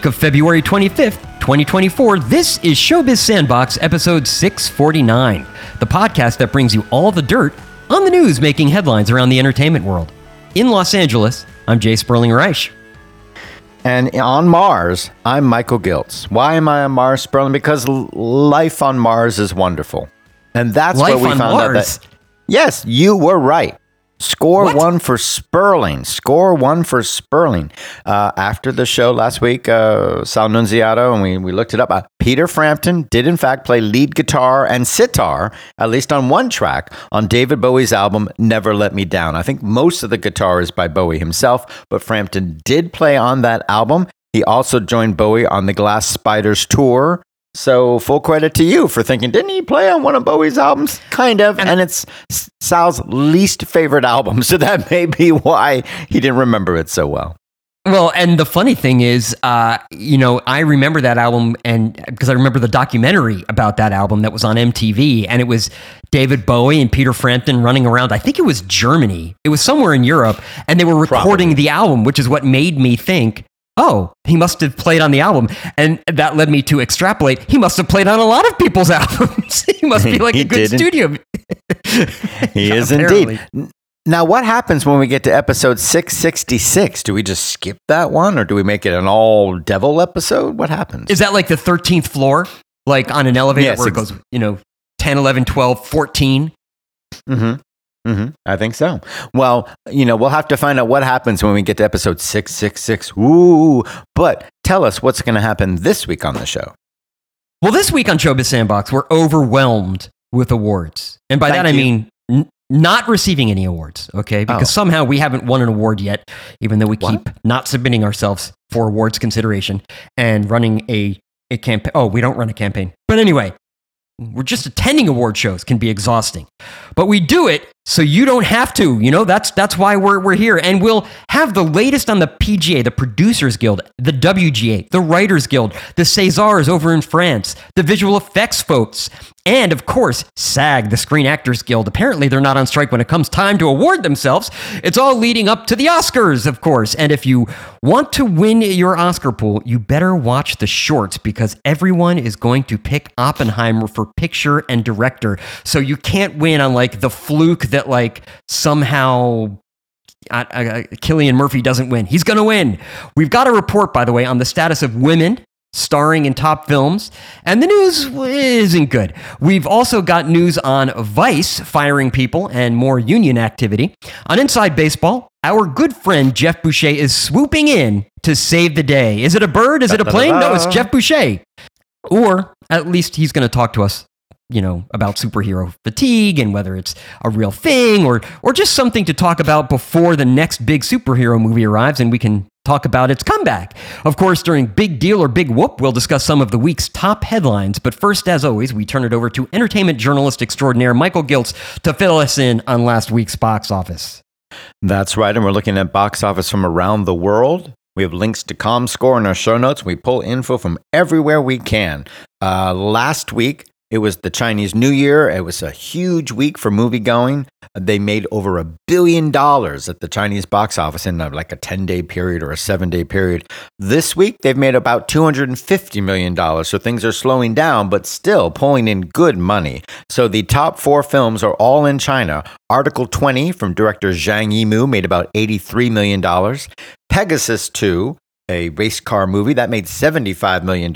week of February 25th, 2024, this is Showbiz Sandbox episode 649, the podcast that brings you all the dirt on the news making headlines around the entertainment world. In Los Angeles, I'm Jay Sperling Reich. And on Mars, I'm Michael Giltz. Why am I on Mars, Sperling? Because life on Mars is wonderful. And that's Life where we found Mars? out that. Yes, you were right. Score What? one for Sperling. Score one for Sperling. Uh, after the show last week, uh, Sal Nunziato, and we, we looked it up. Uh, Peter Frampton did, in fact, play lead guitar and sitar, at least on one track, on David Bowie's album, Never Let Me Down. I think most of the guitar is by Bowie himself, but Frampton did play on that album. He also joined Bowie on the Glass Spiders tour. So full credit to you for thinking, didn't he play on one of Bowie's albums? Kind of. And, it's Sal's least favorite album. So that may be why he didn't remember it so well. Well, and the funny thing is, uh, you know, I remember that album, and because I remember the documentary about that album that was on MTV, and it was David Bowie and Peter Frampton running around. I think it was Germany. It was somewhere in Europe, and they were recording Probably. the album, which is what made me think. Oh, he must have played on the album. And that led me to extrapolate. He must have played on a lot of people's albums. he must be like a good did. studio. He is indeed. Now, what happens when we get to episode 666? Do we just skip that one or do we make it an all devil episode? What happens? Is that like the 13th floor? Like on an elevator Yes, where it goes, you know, 10, 11, 12, 14? Mm-hmm. Mm-hmm. I think so. Well, you know, we'll have to find out what happens when we get to episode 666. Ooh. But tell us what's going to happen this week on the show. Well, this week on Showbiz Sandbox, we're overwhelmed with awards. And by Thank that, I mean n- not receiving any awards, okay? Because Oh. somehow we haven't won an award yet, even though we What? keep not submitting ourselves for awards consideration and running a, a campaign. Oh, we don't run a campaign. But anyway, we're just attending award shows can be exhausting. But we do it so you don't have to. You know, that's that's why we're we're here. And we'll have the latest on the PGA, the Producers Guild, the WGA, the Writers Guild, the Césars over in France, the visual effects folks, and of course, SAG, the Screen Actors Guild. Apparently they're not on strike when it comes time to award themselves. It's all leading up to the Oscars, of course. And if you want to win your Oscar pool, you better watch the shorts because everyone is going to pick Oppenheimer for picture and director. So you can't win on like the fluke that like somehow uh, Cillian Murphy doesn't win. He's going to win. We've got a report, by the way, on the status of women starring in top films, and the news isn't good. We've also got news on Vice firing people and more union activity. On Inside Baseball, our good friend Geoff Boucher is swooping in to save the day. Is it a bird? Is it a plane? No, it's Geoff Boucher. Or at least he's going to talk to us you know about superhero fatigue and whether it's a real thing or or just something to talk about before the next big superhero movie arrives and we can talk about its comeback. Of course, during Big Deal or Big Whoop, we'll discuss some of the week's top headlines, but first as always, we turn it over to entertainment journalist extraordinaire Michael Giltz to fill us in on last week's box office. That's right. And we're looking at box office from around the world. We have links to ComScore in our show notes. We pull info from everywhere we can. Uh, last week, it was the Chinese New Year. It was a huge week for movie going. They made over a billion dollars at the Chinese box office in uh, like a 10 day period or a seven day period. This week, they've made about $250 million. So things are slowing down, but still pulling in good money. So the top four films are all in China. Article 20 from director Zhang Yimou made about $83 million. Pegasus 2, a race car movie, that made $75 million.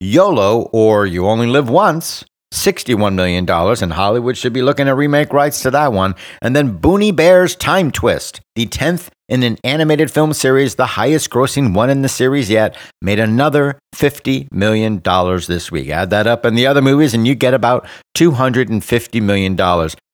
YOLO, or You Only Live Once, $61 million, and Hollywood should be looking at remake rights to that one. And then Boonie Bears Time Twist, the 10th in an animated film series, the highest grossing one in the series yet, made another $50 million this week. Add that up and the other movies, and you get about $250 million.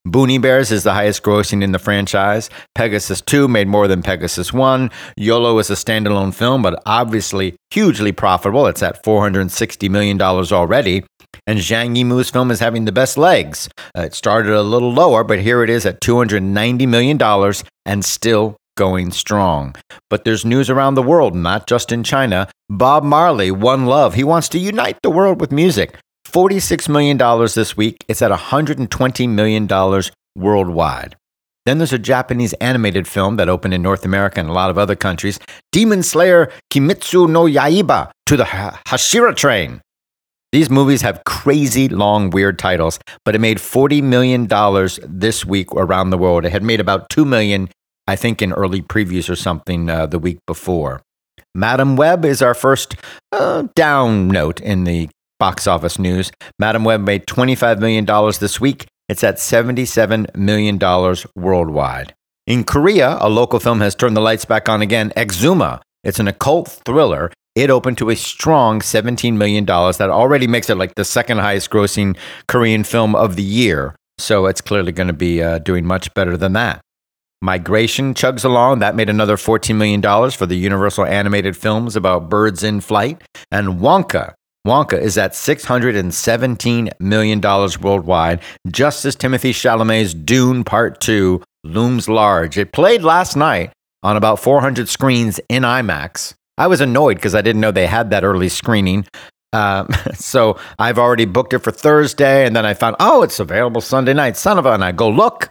Boonie Bears is the highest grossing in the franchise. Pegasus 2 made more than Pegasus 1. YOLO is a standalone film, but obviously hugely profitable. It's at $460 million already. And Zhang Yimou's film is having the best legs. Uh, it started a little lower, but here it is at $290 million and still going strong. But there's news around the world, not just in China. Bob Marley, One Love, he wants to unite the world with music. $46 million this week. It's at $120 million worldwide. Then there's a Japanese animated film that opened in North America and a lot of other countries Demon Slayer Kimetsu no Yaiba to the Hashira Train. These movies have crazy long, weird titles, but it made $40 million this week around the world. It had made about 2 million, I think, in early previews or something uh, the week before. Madame Web is our first uh, down note in the box office news. Madame Web made $25 million this week. It's at $77 million worldwide. In Korea, a local film has turned the lights back on again, Exhuma. It's an occult thriller it opened to a strong $17 million. That already makes it like the second highest grossing Korean film of the year. So it's clearly going to be uh, doing much better than that. Migration chugs along. That made another $14 million for the Universal animated films about birds in flight. And Wonka. Wonka is at $617 million worldwide, just as Timothée Chalamet's Dune Part 2 looms large. It played last night on about 400 screens in IMAX. I was annoyed because I didn't know they had that early screening. Uh, so I've already booked it for Thursday, and then I found, oh, it's available Sunday night. Son of a, and I go look,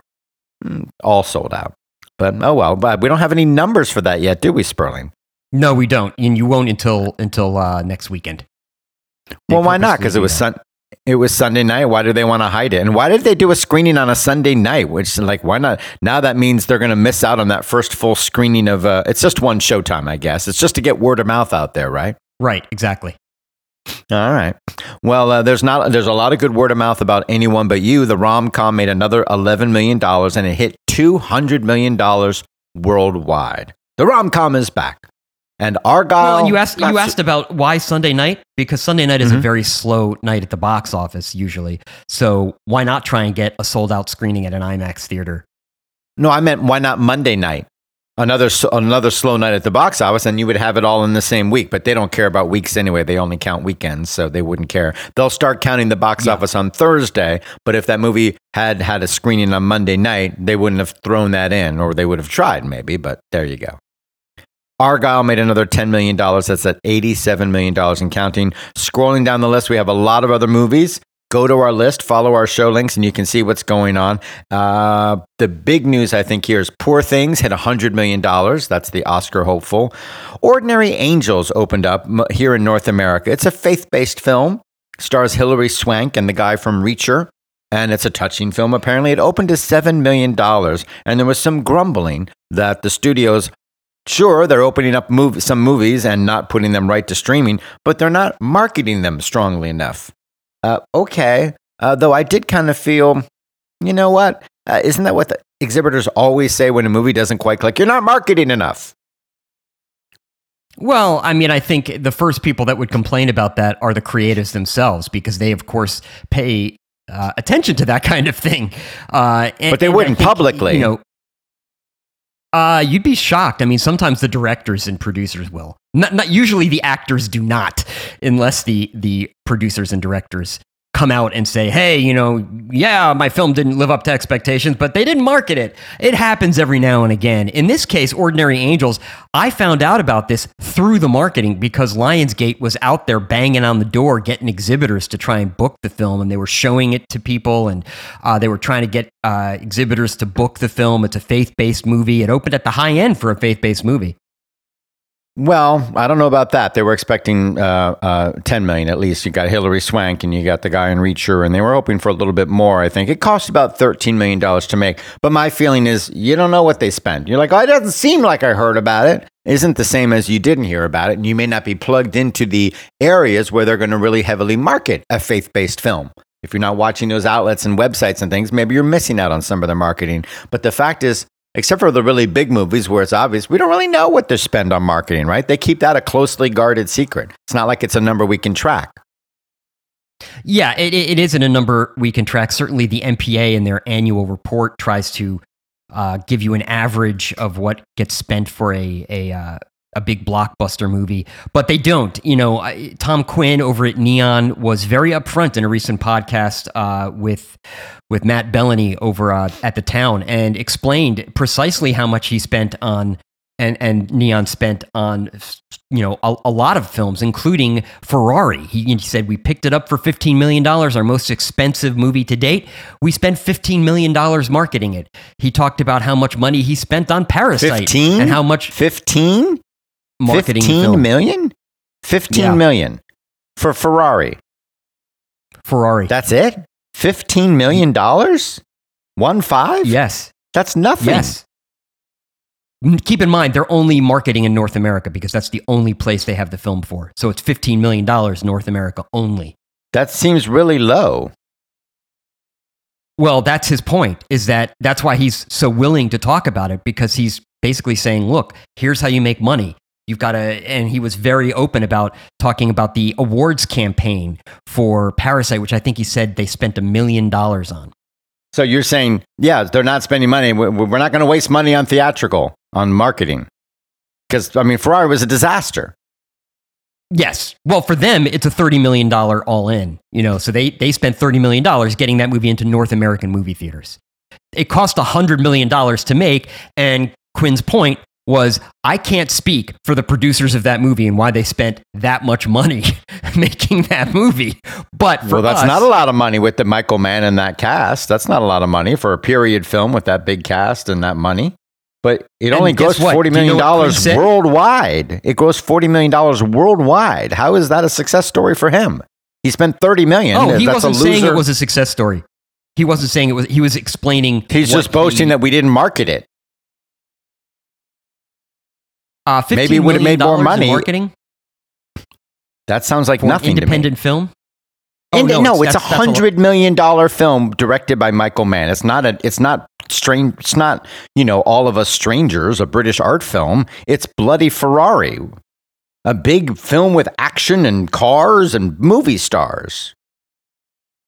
mm, all sold out. But oh well, but we don't have any numbers for that yet, do we, Sperling? No, we don't, and you won't until until uh, next weekend. Well, why not? Because it was sun. It was Sunday night. Why do they want to hide it? And why did they do a screening on a Sunday night? Which, like, why not? Now that means they're going to miss out on that first full screening of. Uh, it's just one showtime, I guess. It's just to get word of mouth out there, right? Right. Exactly. All right. Well, uh, there's not. There's a lot of good word of mouth about anyone but you. The rom com made another 11 million dollars, and it hit 200 million dollars worldwide. The rom com is back. And Argylle. Well, you asked you asked about why Sunday night because Sunday night is mm-hmm. a very slow night at the box office usually. So why not try and get a sold out screening at an IMAX theater? No, I meant why not Monday night? Another another slow night at the box office, and you would have it all in the same week. But they don't care about weeks anyway. They only count weekends, so they wouldn't care. They'll start counting the box yeah. office on Thursday. But if that movie had had a screening on Monday night, they wouldn't have thrown that in, or they would have tried maybe. But there you go. Argylle made another $10 million. That's at $87 million and counting. Scrolling down the list, we have a lot of other movies. Go to our list, follow our show links, and you can see what's going on. Uh, the big news, I think, here is Poor Things hit $100 million. That's the Oscar hopeful. Ordinary Angels opened up here in North America. It's a faith based film, stars Hilary Swank and the guy from Reacher and it's a touching film. Apparently, it opened to $7 million, and there was some grumbling that the studios Sure, they're opening up mov- some movies and not putting them right to streaming, but they're not marketing them strongly enough. Uh, okay, uh, though I did kind of feel, you know what? Uh, isn't that what the exhibitors always say when a movie doesn't quite click? You're not marketing enough. Well, I mean, I think the first people that would complain about that are the creatives themselves because they, of course, pay uh, attention to that kind of thing. Uh, and, but they wouldn't think, publicly. You know, uh, you'd be shocked. I mean, sometimes the directors and producers will. Not, not usually the actors do not, unless the the producers and directors come out and say, hey, you know, yeah, my film didn't live up to expectations, but they didn't market it. It happens every now and again. In this case, Ordinary Angels, I found out about this through the marketing because Lionsgate was out there banging on the door, getting exhibitors to try and book the film, and they were showing it to people, and uh, they were trying to get uh, exhibitors to book the film. It's a faith based movie. It opened at the high end for a faith based movie. Well, I don't know about that. They were expecting uh, uh, 10 million at least. You got Hilary Swank and you got the guy in Reacher, and they were hoping for a little bit more. I think it cost about 13 million dollars to make. But my feeling is, you don't know what they spend. You're like, oh, it doesn't seem like I heard about it. Isn't the same as you didn't hear about it, and you may not be plugged into the areas where they're going to really heavily market a faith-based film. If you're not watching those outlets and websites and things, maybe you're missing out on some of their marketing. But the fact is, except for the really big movies where it's obvious, we don't really know what they spend on marketing, right? They keep that a closely guarded secret. It's not like it's a number we can track. Yeah, it, it isn't a number we can track. Certainly, the MPA in their annual report tries to uh, give you an average of what gets spent for a, a uh, a big blockbuster movie, but they don't. You know, Tom Quinn over at Neon was very upfront in a recent podcast uh, with with Matt Belloni over uh, at the Town and explained precisely how much he spent on and and Neon spent on you know a, a lot of films, including Ferrari. He, he, said we picked it up for fifteen million dollars, our most expensive movie to date. We spent fifteen million dollars marketing it. He talked about how much money he spent on Parasite 15? and how much 15? Marketing 15 film. million? Fifteen Yeah. million for Ferrari. Ferrari. That's it? $15 million? One five? yes, That's nothing. yes. Keep in mind, they're only marketing in North America because that's the only place they have the film for. So it's $15 million North America only. That seems really low. Well, that's his point, is that that's why he's so willing to talk about it because he's basically saying, look, here's how you make money. You've got to, and he was very open about talking about the awards campaign for Parasite, which I think he said they spent a million dollars on. So you're saying, yeah, they're not spending money. We- We're not going to waste money on theatrical, on marketing. Because, I mean, Ferrari was a disaster. Yes. Well, for them, it's a $30 million all in, you know, so they, they spent $30 million getting that movie into North American movie theaters. It cost $100 million to make. And Quinn's point was I can't speak for the producers of that movie and why they spent that much money making that movie. But for well, that's us- not a lot of money with the Michael Mann and that cast. That's not a lot of money for a period film with that big cast and that money. But it only grossed what? $40 you know worldwide. It grossed $40 million worldwide. How is that a success story for him? He spent 30 million. Oh, he That's wasn't saying it was a success story. He wasn't saying it was, he was explaining. He's just boasting he- that we didn't market it. Uh, $15 maybe it would've made more money marketing That sounds like nothing independent film. And Oh, no, it's, that's- a hundred million dollar film directed by Michael Mann. It's not a. It's not strange. It's not you know all of us strangers. A British art film. It's Bloody Ferrari, a big film with action and cars and movie stars.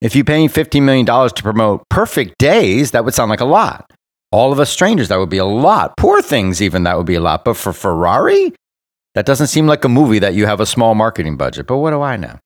If you paying fifteen million dollars to promote Perfect Days, that would sound like a lot. All of us strangers, that would be a lot. Poor things, even that would be a lot. But for Ferrari, that doesn't seem like a movie that you have a small marketing budget. But what do I know?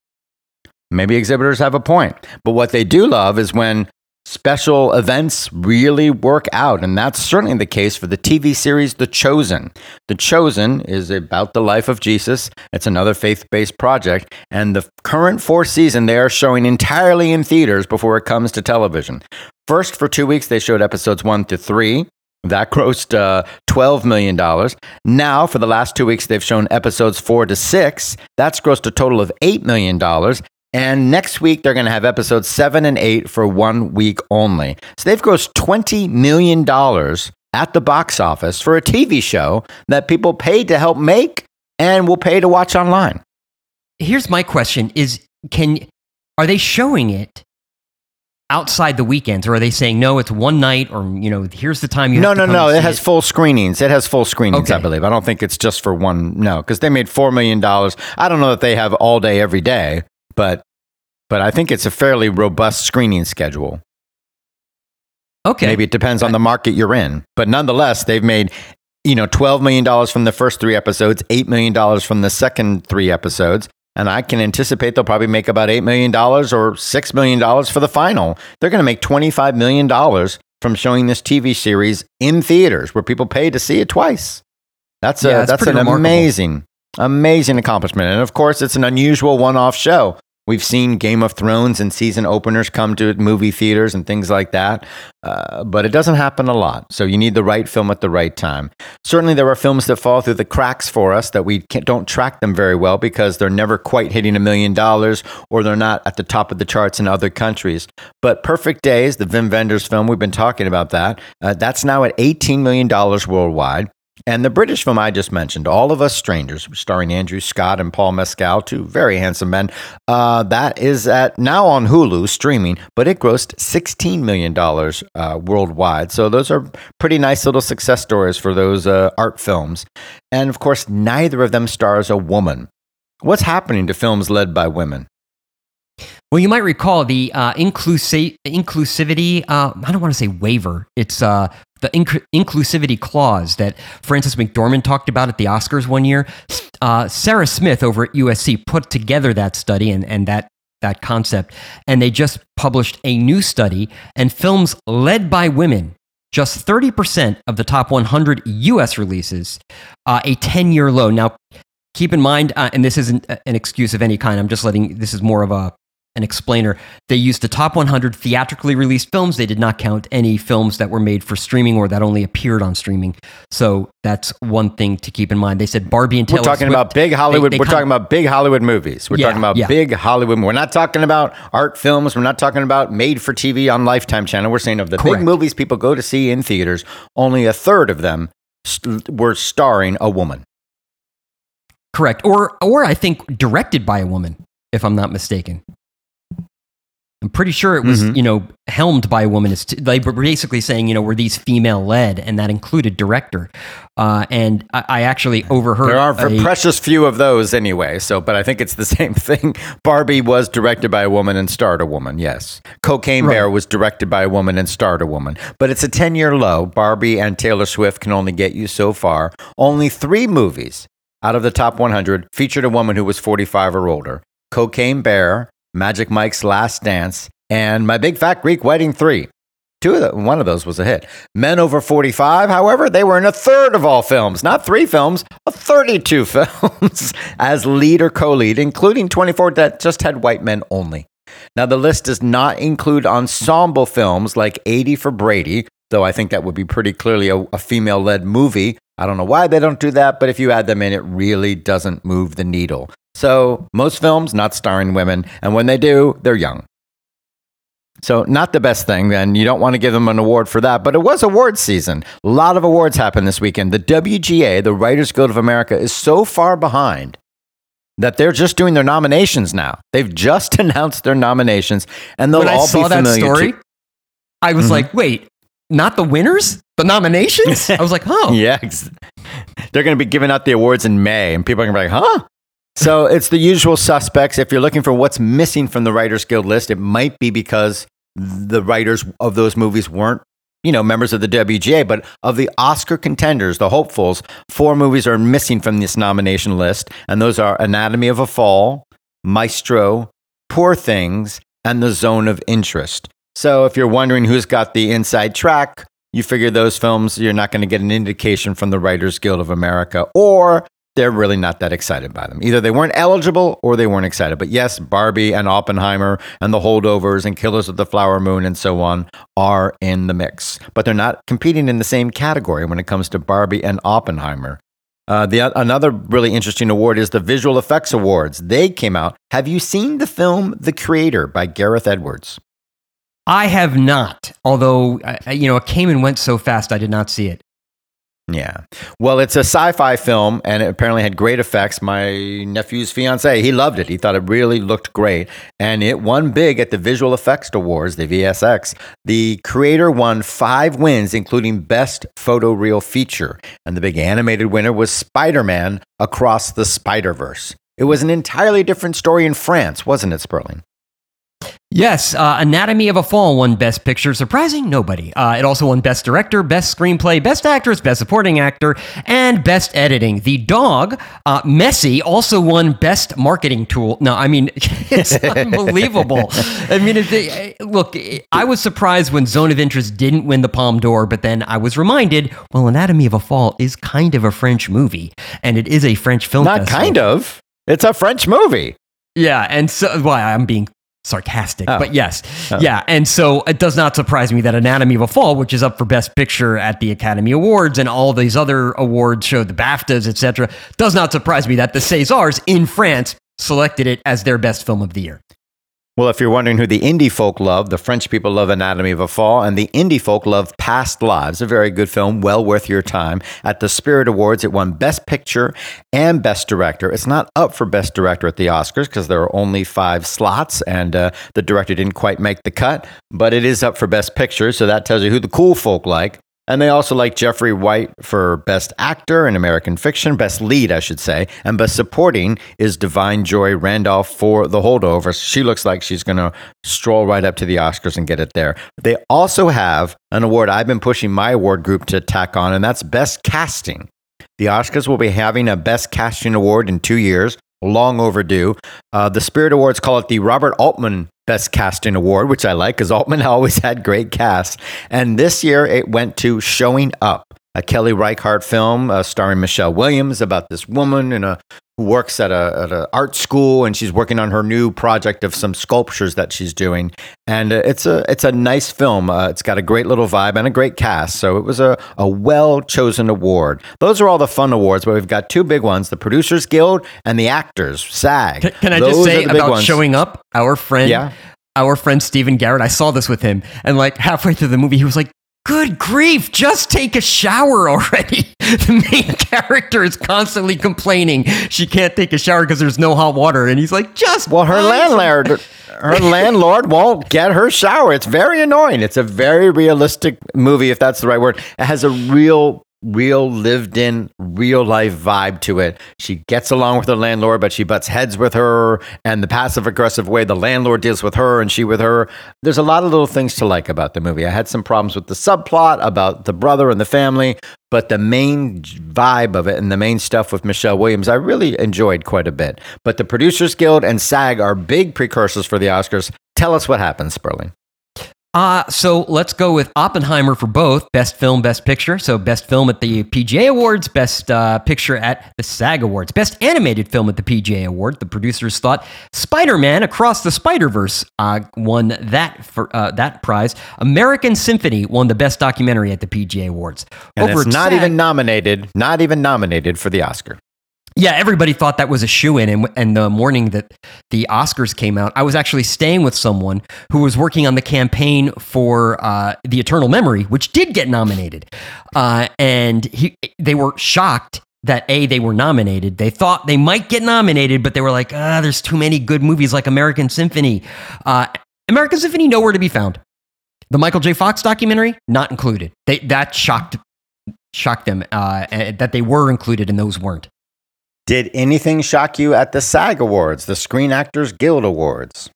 Maybe exhibitors have a point. But what they do love is when special events really work out. And that's certainly the case for the TV series The Chosen. The Chosen is about the life of Jesus, it's another faith based project. And the current fourth season, they are showing entirely in theaters before it comes to television. First, for two weeks, they showed episodes one to three. That grossed uh, $12 million. Now, for the last two weeks, they've shown episodes four to six. That's grossed a total of $8 million. And next week, they're going to have episodes seven and eight for one week only. So they've grossed $20 million at the box office for a TV show that people paid to help make and will pay to watch online. Here's my question: Is can are they showing it outside the weekends, or are they saying no? It's one night, or you know, here's the time you. No, no, no. It has full screenings. It has full screenings, I believe. I don't think it's just for one. No, because they made $4 million. I don't know that they have all day, every day, but, but I think it's a fairly robust screening schedule. Okay, Maybe it depends on the market you're in. But nonetheless, they've made, you know, $12 million from the first three episodes, $8 million from the second three episodes. And I can anticipate they'll probably make about $8 million or $6 million for the final. They're going to make $25 million from showing this TV series in theaters where people pay to see it twice. That's, a, Yeah, that's an remarkable. amazing, amazing accomplishment. And of course, it's an unusual one off show. We've seen Game of Thrones and season openers come to movie theaters and things like that, uh, but it doesn't happen a lot. So you need the right film at the right time. Certainly, there are films that fall through the cracks for us that we don't track them very well because they're never quite hitting a million dollars or they're not at the top of the charts in other countries. But Perfect Days, the Wim Wenders film, we've been talking about that. Uh, that's now at $18 million worldwide. And the British film I just mentioned, All of Us Strangers, starring Andrew Scott and Paul Mescal, two very handsome men, uh, that is at now on Hulu streaming, but it grossed $16 million uh, worldwide. So those are pretty nice little success stories for those uh, art films. And of course, neither of them stars a woman. What's happening to films led by women? Well, you might recall the uh, inclusi- inclusivity. Uh, I don't want to say waiver. It's uh, the inc- inclusivity clause that Frances McDormand talked about at the Oscars one year. Uh, Sarah Smith over at USC put together that study and, and that that concept, and they just published a new study. And films led by women just 30% of the top 100 US releases, uh, a 10 year low. Now, keep in mind, uh, and this isn't an excuse of any kind, I'm just letting this is more of a an explainer. They used the top 100 theatrically released films. They did not count any films that were made for streaming or that only appeared on streaming. So that's one thing to keep in mind. They said Barbie and Taylor We're talking Swift, about big Hollywood. they we're kind talking about big Hollywood movies. We're Yeah, talking about yeah. big Hollywood. We're not talking about art films. We're not talking about made for TV on Lifetime Channel. We're saying of the Correct. big movies people go to see in theaters, only a third of them st- were starring a woman. Correct. Or or I think directed by a woman, if I'm not mistaken. I'm pretty sure it was, Mhm. you know, helmed by a woman. It's they were basically saying, you know, were these female led, and that included director. Uh, and I, I actually overheard. There are a a- precious few of those anyway. So, but I think it's the same thing. Barbie was directed by a woman and starred a woman. Yes, Cocaine Right. Bear was directed by a woman and starred a woman. But it's a ten-year low. Barbie and Taylor Swift can only get you so far. Only three movies out of the top 100 featured a woman who was 45 or older: Cocaine Bear, Magic Mike's Last Dance, and My Big Fat Greek Wedding Three. Two of the, one of those was a hit. Men over 45, however, they were in a third of all films, not three films, a 32 films as lead or co-lead, including 24 that just had white men only. Now the list does not include ensemble films like 80 for Brady, though I think that would be pretty clearly a, a female-led movie. I don't know why they don't do that, but if you add them in, it really doesn't move the needle. So most films not starring women, and when they do, they're young. So, not the best thing, and you don't want to give them an award for that, but it was award season. A lot of awards happened this weekend. The WGA, the Writers Guild of America, is so far behind that they're just doing their nominations now. They've just announced their nominations, and they'll when I all saw be that story, to- I was Mhm. like, wait, not the winners, the nominations. I was like, oh, Yeah, they're going to be giving out the awards in May, and people are going to be like, huh? So it's the usual suspects. If you're looking for what's missing from the Writers Guild list, it might be because the writers of those movies weren't, you know, members of the WGA. But of the Oscar contenders, the hopefuls, four movies are missing from this nomination list, and those are Anatomy of a Fall, Maestro, Poor Things, and The Zone of Interest. So if you're wondering who's got the inside track, you figure those films, you're not going to get an indication from the Writers Guild of America, or they're really not that excited by them. Either they weren't eligible or they weren't excited. But yes, Barbie and Oppenheimer and The Holdovers and Killers of the Flower Moon and so on are in the mix. But they're not competing in the same category when it comes to Barbie and Oppenheimer. Uh, the another really interesting award is the Visual Effects Awards. They came out. Have you seen the film The Creator by Gareth Edwards? I have not. Although, you know, it came and went so fast, I did not see it. Yeah. Well, it's a sci fi film and it apparently had great effects. My nephew's fiance, he loved it. He thought it really looked great. And it won big at the Visual Effects Awards, the VSX. The creator won five wins, including Best Photo Photoreal Feature. And the big animated winner was Spider Man Across the Spider Verse. It was an entirely different story in France, wasn't it, Sperling? Yes, uh, Anatomy of a Fall won Best Picture. Surprising? Nobody. Uh, it also won Best Director, Best Screenplay, Best Actress, Best Supporting Actor, and Best Editing. The dog, uh, Messi, also won Best Marketing Tool. No, I mean, it's unbelievable. I mean, they, look, I was surprised when Zone of Interest didn't win the Palme d'Or, but then I was reminded, well, Anatomy of a Fall is kind of a French movie, and it is a French film Not festival. kind of. It's a French movie. Yeah, and so well, I'm being sarcastic, Oh. but yes, Oh. yeah, and so it does not surprise me that Anatomy of a Fall, which is up for Best Picture at the Academy Awards and all these other awards show, the BAFTAs, etc., does not surprise me that the Césars in France selected it as their best film of the year. Well, if you're wondering who the indie folk love, the French people love Anatomy of a Fall, and the indie folk love Past Lives, a very good film, well worth your time. At the Spirit Awards, it won Best Picture and Best Director. It's not up for Best Director at the Oscars because there are only five slots, and uh, the director didn't quite make the cut, but it is up for Best Picture, so that tells you who the cool folk like. And they also like Jeffrey Wright for Best Actor in American Fiction, Best Lead, I should say. And Best Supporting is Da'Vine Joy Randolph for The Holdovers. She looks like she's going to stroll right up to the Oscars and get it there. They also have an award I've been pushing my award group to tack on, and that's Best Casting. The Oscars will be having a Best Casting Award in two years, long overdue. Uh, the Spirit Awards call it the Robert Altman Best Casting Award, which I like because Altman always had great casts. And this year it went to Showing Up, a Kelly Reichardt film uh, starring Michelle Williams about this woman in a who works at a at an art school and she's working on her new project of some sculptures that she's doing. And uh, it's a it's a nice film. Uh, it's got a great little vibe and a great cast. So it was a, a well chosen award. Those are all the fun awards, but we've got two big ones: the Producers Guild and the Actors SAG. Can, can I Those just say are the big about ones. showing up? Our friend, Yeah. our friend Stephen Garrett. I saw this with him, and like halfway through the movie, he was like, "Good grief, just take a shower already." The main character is constantly complaining she can't take a shower because there's no hot water, and he's like, "Just Well, her landlord, her landlord won't get her shower. It's very annoying. It's a very realistic movie, if that's the right word. It has a real, real lived in, real life vibe to it. She gets along with her landlord, but she butts heads with her, and the passive aggressive way the landlord deals with her and she with her. There's a lot of little things to like about the movie. I had some problems with the subplot about the brother and the family, but the main vibe of it and the main stuff with Michelle Williams, I really enjoyed quite a bit. But the Producers Guild and SAG are big precursors for the Oscars. Tell us what happens, Sperling. Uh, so let's go with Oppenheimer for both Best Film, Best Picture. So, Best Film at the PGA Awards, Best uh, Picture at the SAG Awards, Best Animated Film at the PGA Award. The producers thought Spider Man Across the Spider Verse uh, won that for uh, that prize. American Symphony won the Best Documentary at the PGA Awards. And Over it's not SAG even nominated, not even nominated for the Oscar. Yeah, everybody thought that was a shoe in. And, and the morning that the Oscars came out, I was actually staying with someone who was working on the campaign for uh, The Eternal Memory, which did get nominated. Uh, and he, they were shocked that A, they were nominated. They thought they might get nominated, but they were like, ah, there's too many good movies like American Symphony. Uh, American Symphony, nowhere to be found. The Michael J. Fox documentary, not included. They, that shocked shocked them uh, eh, that they were included and those weren't. Did anything shock you at the SAG Awards, the Screen Actors Guild Awards?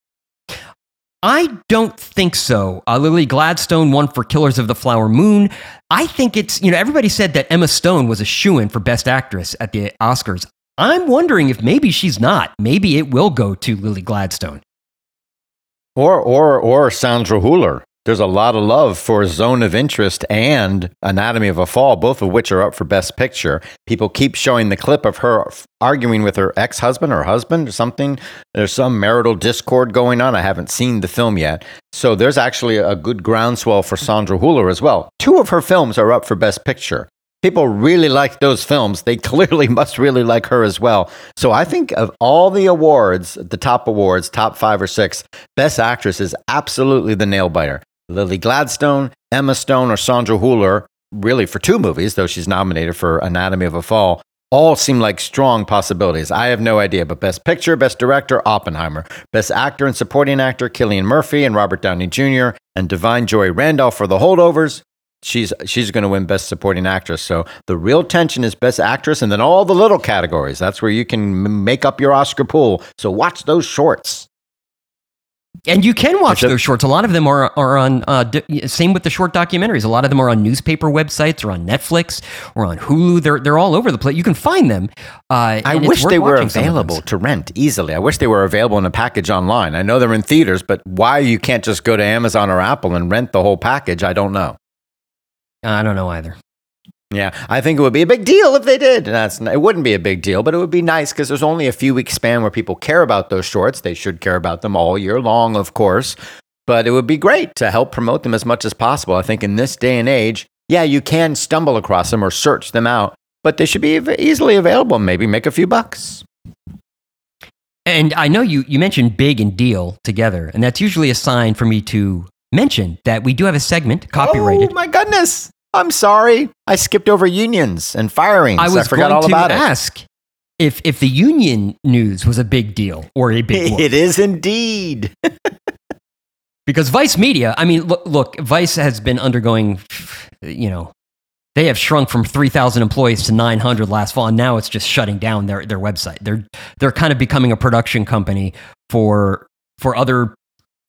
I don't think so. Uh, Lily Gladstone won for Killers of the Flower Moon. I think it's, you know, everybody said that Emma Stone was a shoo in for Best Actress at the Oscars. I'm wondering if maybe she's not. Maybe it will go to Lily Gladstone. Or or or Sandra Hüller. There's a lot of love for Zone of Interest and Anatomy of a Fall, both of which are up for Best Picture. People keep showing the clip of her arguing with her ex husband or husband or something. There's some marital discord going on. I haven't seen the film yet. So there's actually a good groundswell for Sandra Hüller as well. Two of her films are up for Best Picture. People really like those films. They clearly must really like her as well. So I think of all the awards, the top awards, top five or six, Best Actress is absolutely the nail biter. Lily Gladstone, Emma Stone, or Sandra Hüller, really for two movies, though she's nominated for Anatomy of a Fall, all seem like strong possibilities. I have no idea, but Best Picture, Best Director, Oppenheimer. Best Actor and Supporting Actor, Cillian Murphy and Robert Downey Jr., and Da'Vine Joy Randolph for The Holdovers. She's, she's going to win Best Supporting Actress. So the real tension is Best Actress and then all the little categories. That's where you can make up your Oscar pool. So watch those shorts. And you can watch those shorts. A lot of them are, are on, uh, d- same with the short documentaries. A lot of them are on newspaper websites or on Netflix or on Hulu. They're, they're all over the place. You can find them. Uh, I wish they were watching some of available to rent easily. I wish they were available in a package online. I know they're in theaters, but why you can't just go to Amazon or Apple and rent the whole package, I don't know. I don't know either. Yeah, I think it would be a big deal if they did. That's it wouldn't be a big deal, but it would be nice because there's only a few week span where people care about those shorts. They should care about them all year long, of course. But it would be great to help promote them as much as possible. I think in this day and age, yeah, you can stumble across them or search them out, but they should be easily available. Maybe make a few bucks. And I know you, you mentioned big and deal together, and that's usually a sign for me to mention that we do have a segment oh copyrighted. Oh my goodness! I'm sorry, I skipped over unions and firings. I was forgot going all to about it. ask if if the union news was a big deal or a big. It is indeed. because Vice Media, I mean, look, look, Vice has been undergoing, you know, they have shrunk from 3,000 employees to 900 last fall, and now it's just shutting down their, their website. They're they're kind of becoming a production company for for other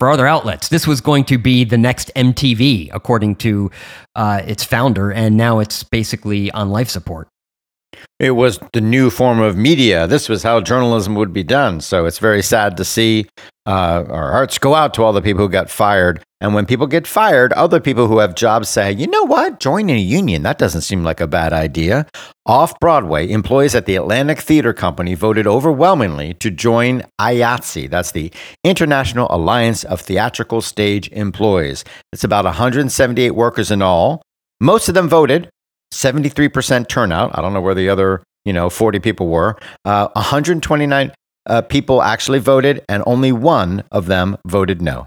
for other outlets. This was going to be the next MTV, according to uh, its founder, and now it's basically on life support. It was the new form of media. This was how journalism would be done. So it's very sad to see uh, our hearts go out to all the people who got fired. And when people get fired, other people who have jobs say, you know what, join a union. That doesn't seem like a bad idea. Off Broadway, employees at the Atlantic Theater Company voted overwhelmingly to join IATSE. That's the International Alliance of Theatrical Stage Employees. It's about 178 workers in all. Most of them voted, 73% turnout. I don't know where the other, you know, 40 people were. Uh, 129 uh, people actually voted, and only one of them voted no.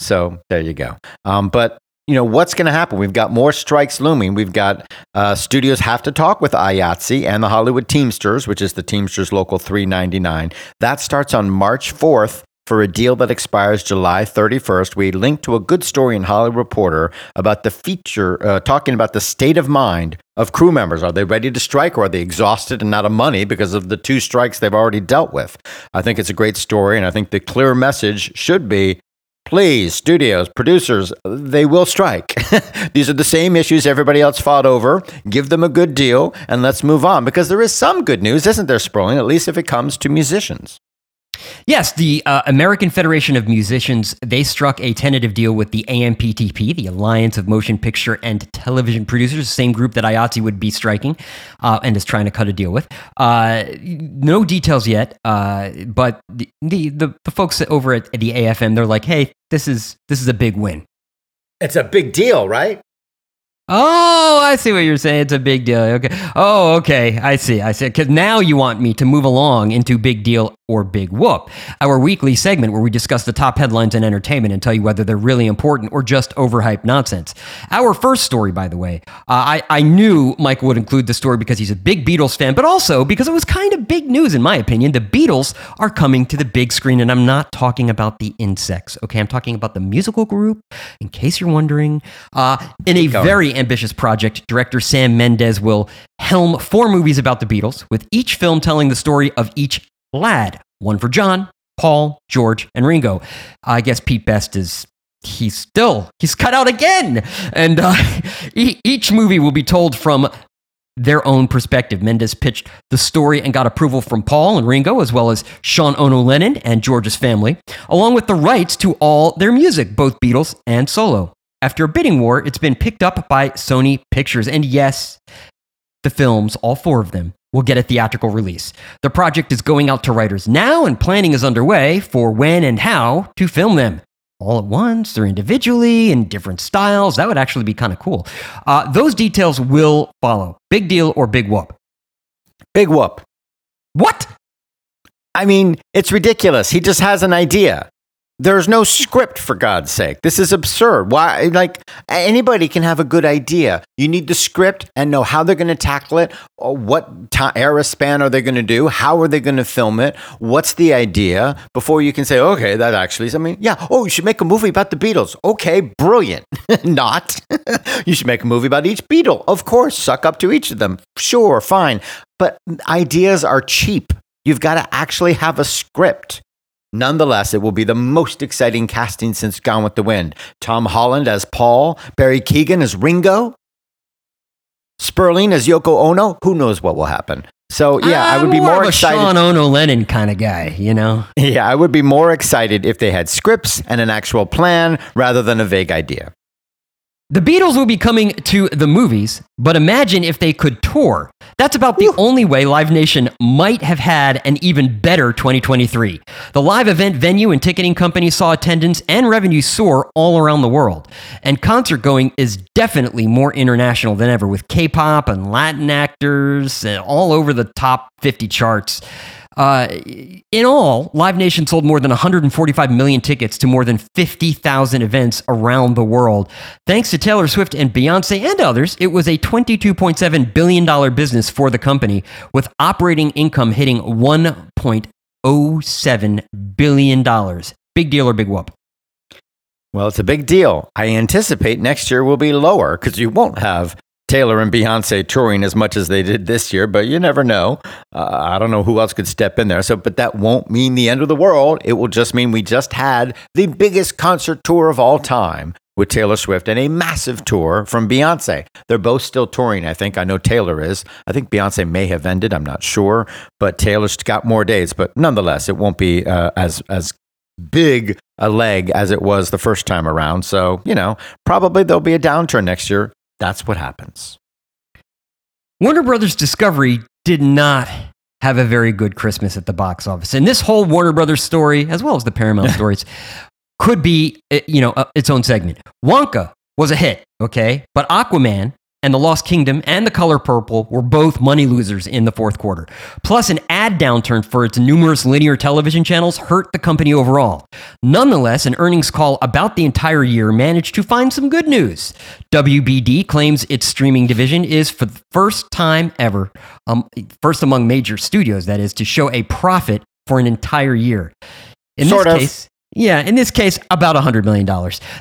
So there you go. Um, but you know what's going to happen we've got more strikes looming we've got uh, studios have to talk with IATSE and the hollywood teamsters which is the teamsters local 399 that starts on march 4th for a deal that expires July 31st. We linked to a good story in Hollywood Reporter about the feature, uh, talking about the state of mind of crew members. Are they ready to strike or are they exhausted and out of money because of the two strikes they've already dealt with? I think it's a great story, and I think the clear message should be Please, studios, producers, they will strike. These are the same issues everybody else fought over. Give them a good deal and let's move on because there is some good news, isn't there, Sperling? At least if it comes to musicians. Yes, the uh, American Federation of Musicians, they struck a tentative deal with the AMPTP, the Alliance of Motion Picture and Television Producers, the same group that IATSE would be striking uh, and is trying to cut a deal with. Uh, no details yet, uh, but the, the, the, the, folks over at the AFM, they're like, hey, this is, this is a big win. It's a big deal, right? Oh, I see what you're saying. It's a big deal. Okay. Oh, okay. I see. I see. Because now you want me to move along into big deal or Big Whoop, our weekly segment where we discuss the top headlines in entertainment and tell you whether they're really important or just overhyped nonsense. Our first story, by the way, uh, I, I knew Michael would include the story because he's a big Beatles fan, but also because it was kind of big news, in my opinion. The Beatles are coming to the big screen, and I'm not talking about the insects, okay? I'm talking about the musical group, in case you're wondering. Uh, in a very ambitious project, director Sam Mendes will helm four movies about the Beatles, with each film telling the story of each lad. One for John, Paul, George, and Ringo. I guess Pete Best is he's still he's cut out again and uh, each movie will be told from their own perspective mendes pitched the story and got approval from paul and ringo as well as sean ono lennon and george's family along with the rights to all their music both beatles and solo after a bidding war it's been picked up by sony pictures and yes the films all four of them will get a theatrical release. The project is going out to writers now, and planning is underway for when and how to film them. All at once or individually in different styles. That would actually be kind of cool. Uh, those details will follow. Big deal or big whoop? Big whoop. What? I mean, it's ridiculous. He just has an idea. There's no script for God's sake. This is absurd. Why like anybody can have a good idea. You need the script and know how they're going to tackle it, or what ta- era span are they going to do, how are they going to film it, what's the idea before you can say, "Okay, that actually is I mean, yeah, oh, you should make a movie about the Beatles." Okay, brilliant. Not. you should make a movie about each Beatle. Of course, suck up to each of them. Sure, fine. But ideas are cheap. You've got to actually have a script. Nonetheless, it will be the most exciting casting since Gone with the Wind. Tom Holland as Paul, Barry Keoghan as Ringo, Sperling as Yoko Ono. Who knows what will happen? So yeah, I'm I would be more, more excited. Sean Ono Lennon kind of guy, you know. Yeah, I would be more excited if they had scripts and an actual plan rather than a vague idea. The Beatles will be coming to the movies, but imagine if they could tour. That's about the only way Live Nation might have had an even better 2023. The live event venue and ticketing company saw attendance and revenue soar all around the world. And concert going is definitely more international than ever, with K pop and Latin actors eh, all over the top 50 charts. Uh, in all, Live Nation sold more than 145 million tickets to more than 50,000 events around the world. Thanks to Taylor Swift and Beyonce and others, it was a $22.7 billion business for the company, with operating income hitting $1.07 billion. Big deal or big whoop? Well, it's a big deal. I anticipate next year will be lower because you won't have Taylor and Beyonce touring as much as they did this year, but you never know. Uh, I don't know who else could step in there. So, but that won't mean the end of the world. It will just mean we just had the biggest concert tour of all time with Taylor Swift and a massive tour from Beyonce. They're both still touring, I think. I know Taylor is. I think Beyonce may have ended. I'm not sure, but Taylor's got more days. But nonetheless, it won't be uh, as as big a leg as it was the first time around. So you know, probably there'll be a downturn next year. That's what happens. Warner Brothers Discovery did not have a very good Christmas at the box office. And this whole Warner Brothers story, as well as the Paramount stories, could be, eh, you know, uh, its own segment. Wonka was a hit, okay? But Aquaman and The Lost Kingdom and The Color Purple were both money losers in the fourth quarter. Plus, an ad downturn for its numerous linear television channels hurt the company overall. Nonetheless, an earnings call about the entire year managed to find some good news. WBD claims its streaming division is, for the first time ever, um, first among major studios, that is, to show a profit for an entire year. In Sort this of. case, yeah, in this case, about $100 million.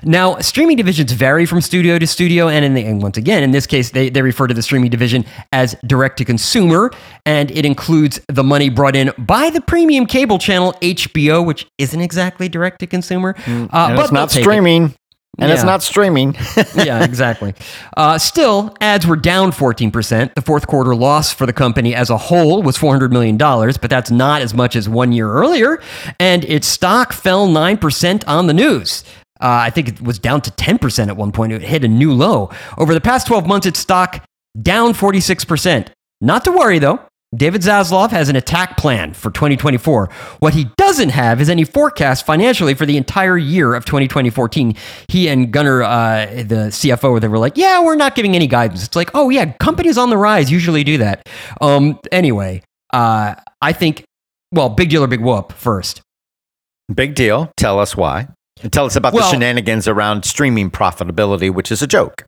Now, streaming divisions vary from studio to studio. And, in the, and once again, in this case, they, they refer to the streaming division as direct to consumer. And it includes the money brought in by the premium cable channel HBO, which isn't exactly direct to consumer. Uh, but it's not they'll it. And it's not streaming. yeah, exactly. Uh, still, ads were down 14%. The fourth quarter loss for the company as a whole was $400 million, but that's not as much as one year earlier. And its stock fell 9% on the news. Uh, I think it was down to 10% at one point. It hit a new low. Over the past 12 months, its stock down 46%. Not to worry, though. David Zaslav has an attack plan for 2024. What he doesn't have is any forecast financially for the entire year of 2014. He and Gunnar, uh, the CFO, they were like, "Yeah, we're not giving any guidance." It's like, "Oh yeah, companies on the rise usually do that." Um, anyway, uh, I think, well, big deal or big whoop first. Big deal. Tell us why. And tell us about Well- the shenanigans around streaming profitability, which is a joke.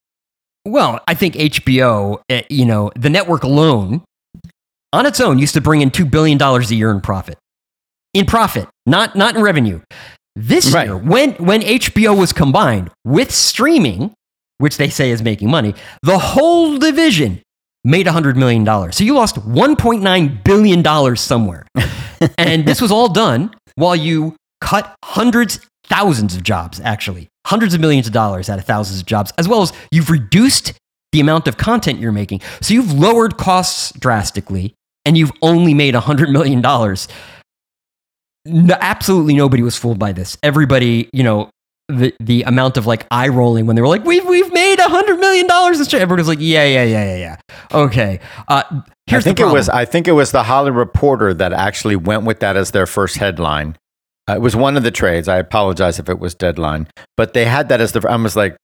Well, I think HBO, eh, you know, the network alone, on its own, used to bring in $2 billion a year in profit. In profit, not, not in revenue. This Right. year, when, when HBO was combined with streaming, which they say is making money, the whole division made $100 million. So you lost $1.9 billion somewhere. and this was all done while you cut hundreds, thousands of jobs, actually, hundreds of millions of dollars out of thousands of jobs, as well as you've reduced the amount of content you're making. So you've lowered costs drastically and you've only made $100 million. No, absolutely nobody was fooled by this. Everybody, you know, the, the amount of like eye rolling when they were like, we've, we've made $100 million. This year." Everybody was like, yeah, yeah, yeah, yeah, yeah. Okay. Uh, here's I think the it was. I think it was the Hollywood Reporter that actually went with that as their first headline. Uh, it was one of the trades. I apologize if it was Deadline, but they had that as the. I was like,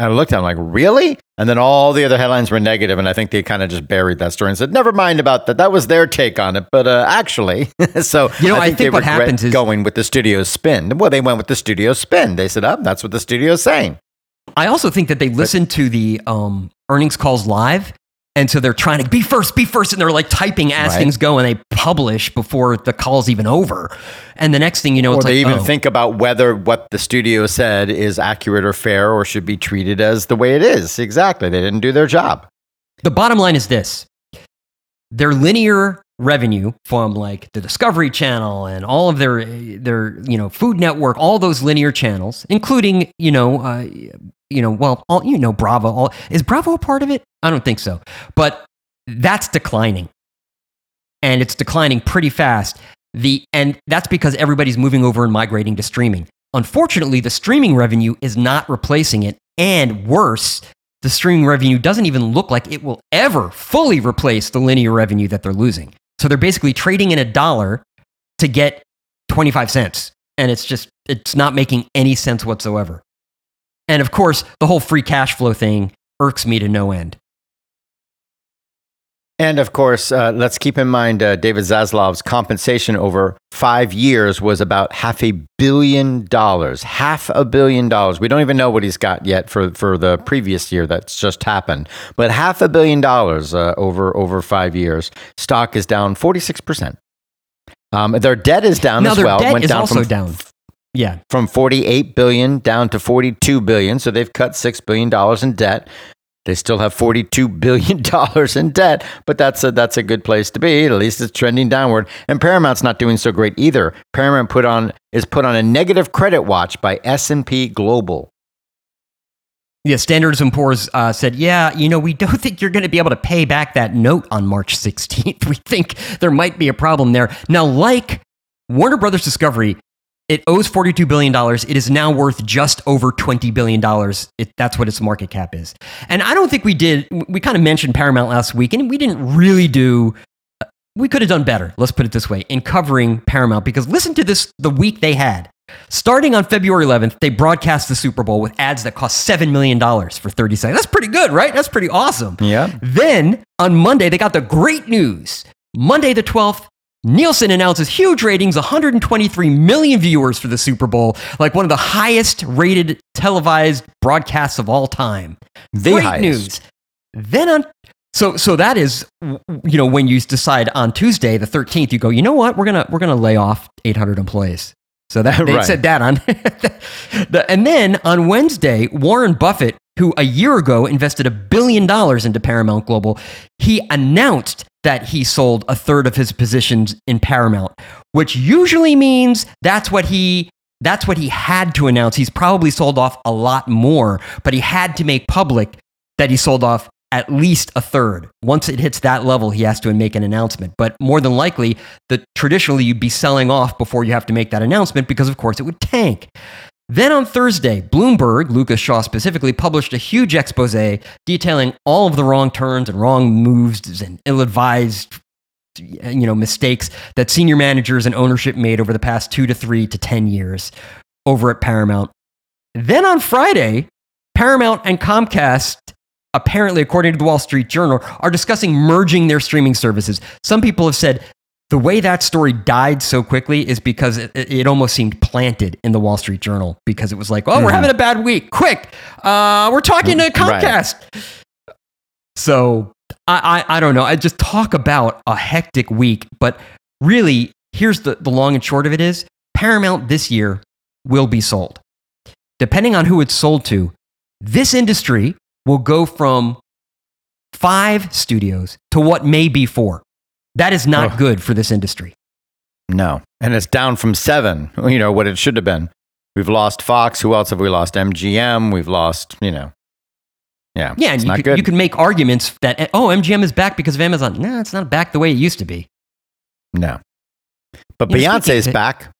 I looked at. it, I'm like, really? And then all the other headlines were negative, and I think they kind of just buried that story and said, never mind about that. That was their take on it, but uh, actually, so You know, I they think what regret happens is- going with the studio's spin. Well, they went with the studio's spin. They said, "Oh, that's what the studio's saying." I also think that they listen to the um, earnings calls live. And so they're trying to be first, be first. And they're like typing as Right. things go and they publish before the call's even over. And the next thing you know, Or they like, even oh. think about whether what the studio said is accurate or fair or should be treated as the way it is. Exactly. They didn't do their job. The bottom line is this their linear revenue from like the Discovery Channel and all of their, their you know, Food Network, all those linear channels, including, you know, uh, you know, well, all, you know, Bravo. All, is Bravo a part of it? I don't think so. But that's declining. And it's declining pretty fast. The, and that's because everybody's moving over and migrating to streaming. Unfortunately, the streaming revenue is not replacing it. And worse, the streaming revenue doesn't even look like it will ever fully replace the linear revenue that they're losing. So they're basically trading in a dollar to get 25 cents. And it's just, it's not making any sense whatsoever. And of course, the whole free cash flow thing irks me to no end. And of course, uh, let's keep in mind uh, David Zaslav's compensation over five years was about half a billion dollars. Half a billion dollars. We don't even know what he's got yet for, for the previous year that's just happened. But half a billion dollars uh, over, over five years. Stock is down 46%. Um, their debt is down now, as their well. debt Went is down also from down. Yeah. from 48 billion down to 42 billion so they've cut 6 billion dollars in debt they still have 42 billion dollars in debt but that's a that's a good place to be at least it's trending downward and paramount's not doing so great either paramount put on is put on a negative credit watch by S&P Global Yeah, Standards and Poor's uh, said, yeah, you know, we don't think you're going to be able to pay back that note on March 16th. We think there might be a problem there. Now, like Warner Brothers Discovery, it owes $42 billion. It is now worth just over $20 billion. It, that's what its market cap is. And I don't think we did, we kind of mentioned Paramount last week, and we didn't really do, uh, we could have done better, let's put it this way, in covering Paramount because listen to this the week they had. Starting on February 11th, they broadcast the Super Bowl with ads that cost $7 million for 30 seconds. That's pretty good, right? That's pretty awesome. Yeah. Then on Monday, they got the great news. Monday the 12th, Nielsen announces huge ratings 123 million viewers for the Super Bowl, like one of the highest rated televised broadcasts of all time. The Great highest. news. Then on so so that is you know when you decide on Tuesday the 13th you go, you know what? We're going to we're going to lay off 800 employees. So that they Right. said that on the, and then on Wednesday, Warren Buffett, who a year ago invested a billion dollars into Paramount Global, he announced that he sold a third of his positions in Paramount, which usually means that's what he that's what he had to announce. He's probably sold off a lot more, but he had to make public that he sold off at least a third. Once it hits that level, he has to make an announcement. But more than likely, the traditionally you'd be selling off before you have to make that announcement because of course it would tank. Then on Thursday, Bloomberg, Lucas Shaw specifically, published a huge expose detailing all of the wrong turns and wrong moves and ill-advised you know mistakes that senior managers and ownership made over the past 2 to 3 to 10 years over at Paramount. Then on Friday, Paramount and Comcast apparently according to the Wall Street Journal are discussing merging their streaming services. Some people have said the way that story died so quickly is because it, it almost seemed planted in the Wall Street Journal because it was like, oh, we're having a bad week. Quick, uh, we're talking to Comcast. So I, I, I don't know. I just talk about a hectic week, but really, here's the, the long and short of it is Paramount this year will be sold. Depending on who it's sold to, this industry will go from five studios to what may be four. That is not Ugh. good for this industry. No. And it's down from seven, you know, what it should have been. We've lost Fox. Who else have we lost? MGM. We've lost, you know. Yeah. Yeah, and you could, you can make arguments that, eh, oh, MGM is back because of Amazon. No, it's not back the way it used to be. no. But You Beyonce speaking is back.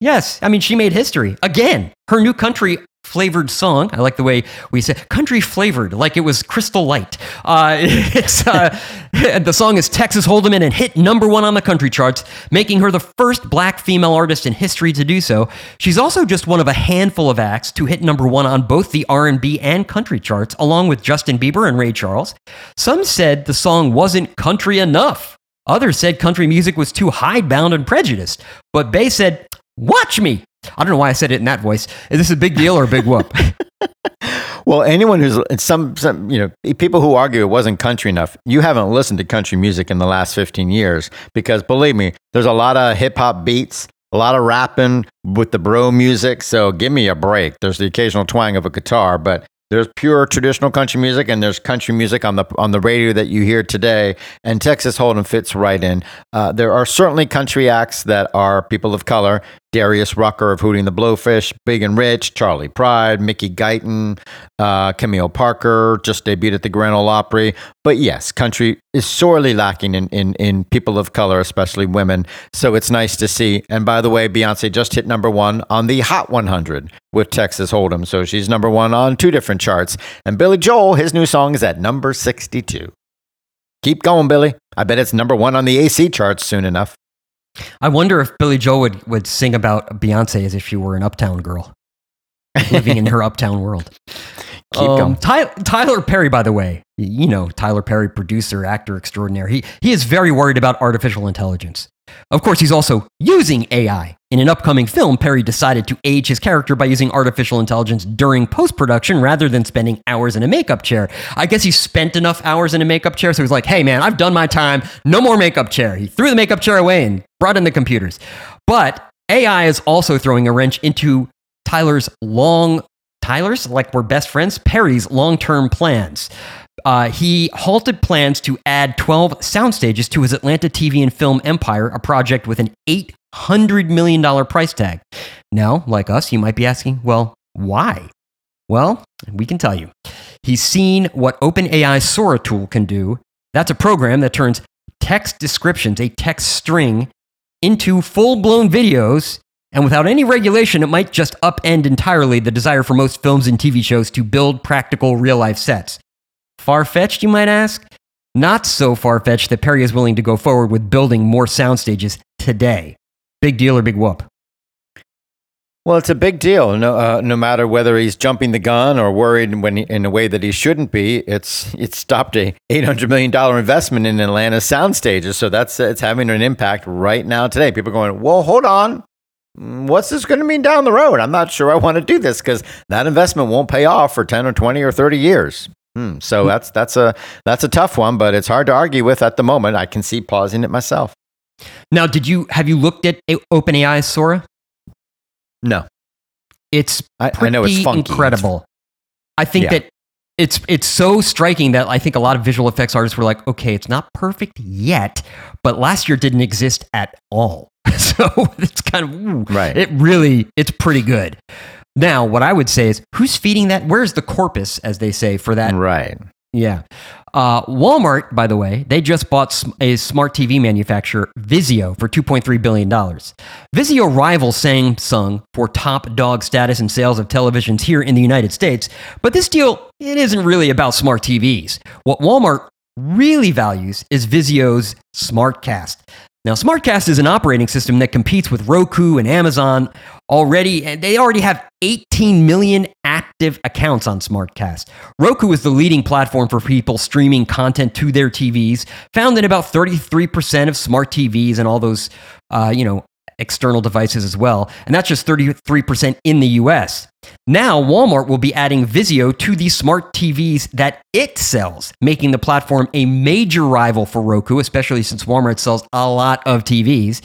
Yes, I mean, she made history. Again, her new country flavored song. I like the way we say country flavored, like it was Crystal Light. Uh, it's, uh, the song is Texas Hold'em and hit number one on the country charts, making her the first black female artist in history to do so. She's also just one of a handful of acts to hit number one on both the R&B and country charts, along with Justin Bieber and Ray Charles. Some said the song wasn't country enough. Others said country music was too hidebound and prejudiced. But Bey said, Watch me. I don't know why I said it in that voice. Is this a big deal or a big whoop? Well, anyone who's some, some, you know, people who argue it wasn't country enough, you haven't listened to country music in the last 15 years because believe me, there's a lot of hip hop beats, a lot of rapping with the bro music. So give me a break. There's the occasional twang of a guitar, but there's pure traditional country music and there's country music on the on the radio that you hear today. And Texas Hold'em fits right in. Uh, there are certainly country acts that are people of color. Darius Rucker of Hootie and the Blowfish, Big and Rich, Charley Pride, Mickey Guyton, uh, Camille Parker just debuted at the Grand Ole Opry. But yes, country is sorely lacking in, in, in people of color, especially women. So it's nice to see. And by the way, Beyonce just hit number one on the Hot 100 with Texas Hold'em. So she's number one on two different charts. And Billy Joel, his new song is at number 62. Keep going, Billy. I bet it's number one on the AC charts soon enough. I wonder if Billy Joel would, would sing about Beyonce as if she were an uptown girl living in her uptown world. Keep Um, going. Ty- Tyler Perry, by the way, you know Tyler Perry, producer, actor extraordinaire. He he is very worried about artificial intelligence. Of course, he's also using AI. In an upcoming film, Perry decided to age his character by using artificial intelligence during post production rather than spending hours in a makeup chair. I guess he spent enough hours in a makeup chair, so he's like, hey man, I've done my time. No more makeup chair. He threw the makeup chair away and brought in the computers. But AI is also throwing a wrench into Tyler's long Tyler's, like we're best friends, Perry's long term plans. Uh, he halted plans to add 12 sound stages to his Atlanta TV and film empire, a project with an $800 million price tag. Now, like us, you might be asking, well, why? Well, we can tell you. He's seen what OpenAI's Sora tool can do. That's a program that turns text descriptions, a text string, into full blown videos. And without any regulation, it might just upend entirely the desire for most films and TV shows to build practical real life sets. Far fetched, you might ask? Not so far fetched that Perry is willing to go forward with building more sound stages today. Big deal or big whoop? Well, it's a big deal. No, uh, no matter whether he's jumping the gun or worried when he, in a way that he shouldn't be, it's it's stopped a eight hundred million dollar investment in Atlanta sound stages. So that's it's having an impact right now today. People going, well, hold on, what's this going to mean down the road? I'm not sure I want to do this because that investment won't pay off for ten or twenty or thirty years. Hmm. So hmm. that's that's a that's a tough one, but it's hard to argue with at the moment. I can see pausing it myself. Now, did you have you looked at OpenAI Sora? No. It's I, I know it's funky. incredible. I think yeah. that it's it's so striking that I think a lot of visual effects artists were like, okay, it's not perfect yet, but last year didn't exist at all. so it's kind of ooh, right. It really it's pretty good. Now, what I would say is, who's feeding that? Where's the corpus, as they say, for that? Right. Yeah. Uh, Walmart, by the way, they just bought a smart TV manufacturer, Vizio, for $2.3 billion. Vizio rivals Samsung for top dog status in sales of televisions here in the United States. But this deal, it isn't really about smart TVs. What Walmart really values is Vizio's SmartCast. Now, SmartCast is an operating system that competes with Roku and Amazon already. And they already have 18 million active accounts on SmartCast. Roku is the leading platform for people streaming content to their TVs, found in about 33% of smart TVs and all those, uh, you know, external devices as well. And that's just 33% in the US. Now, Walmart will be adding Vizio to the smart TVs that it sells, making the platform a major rival for Roku, especially since Walmart sells a lot of TVs.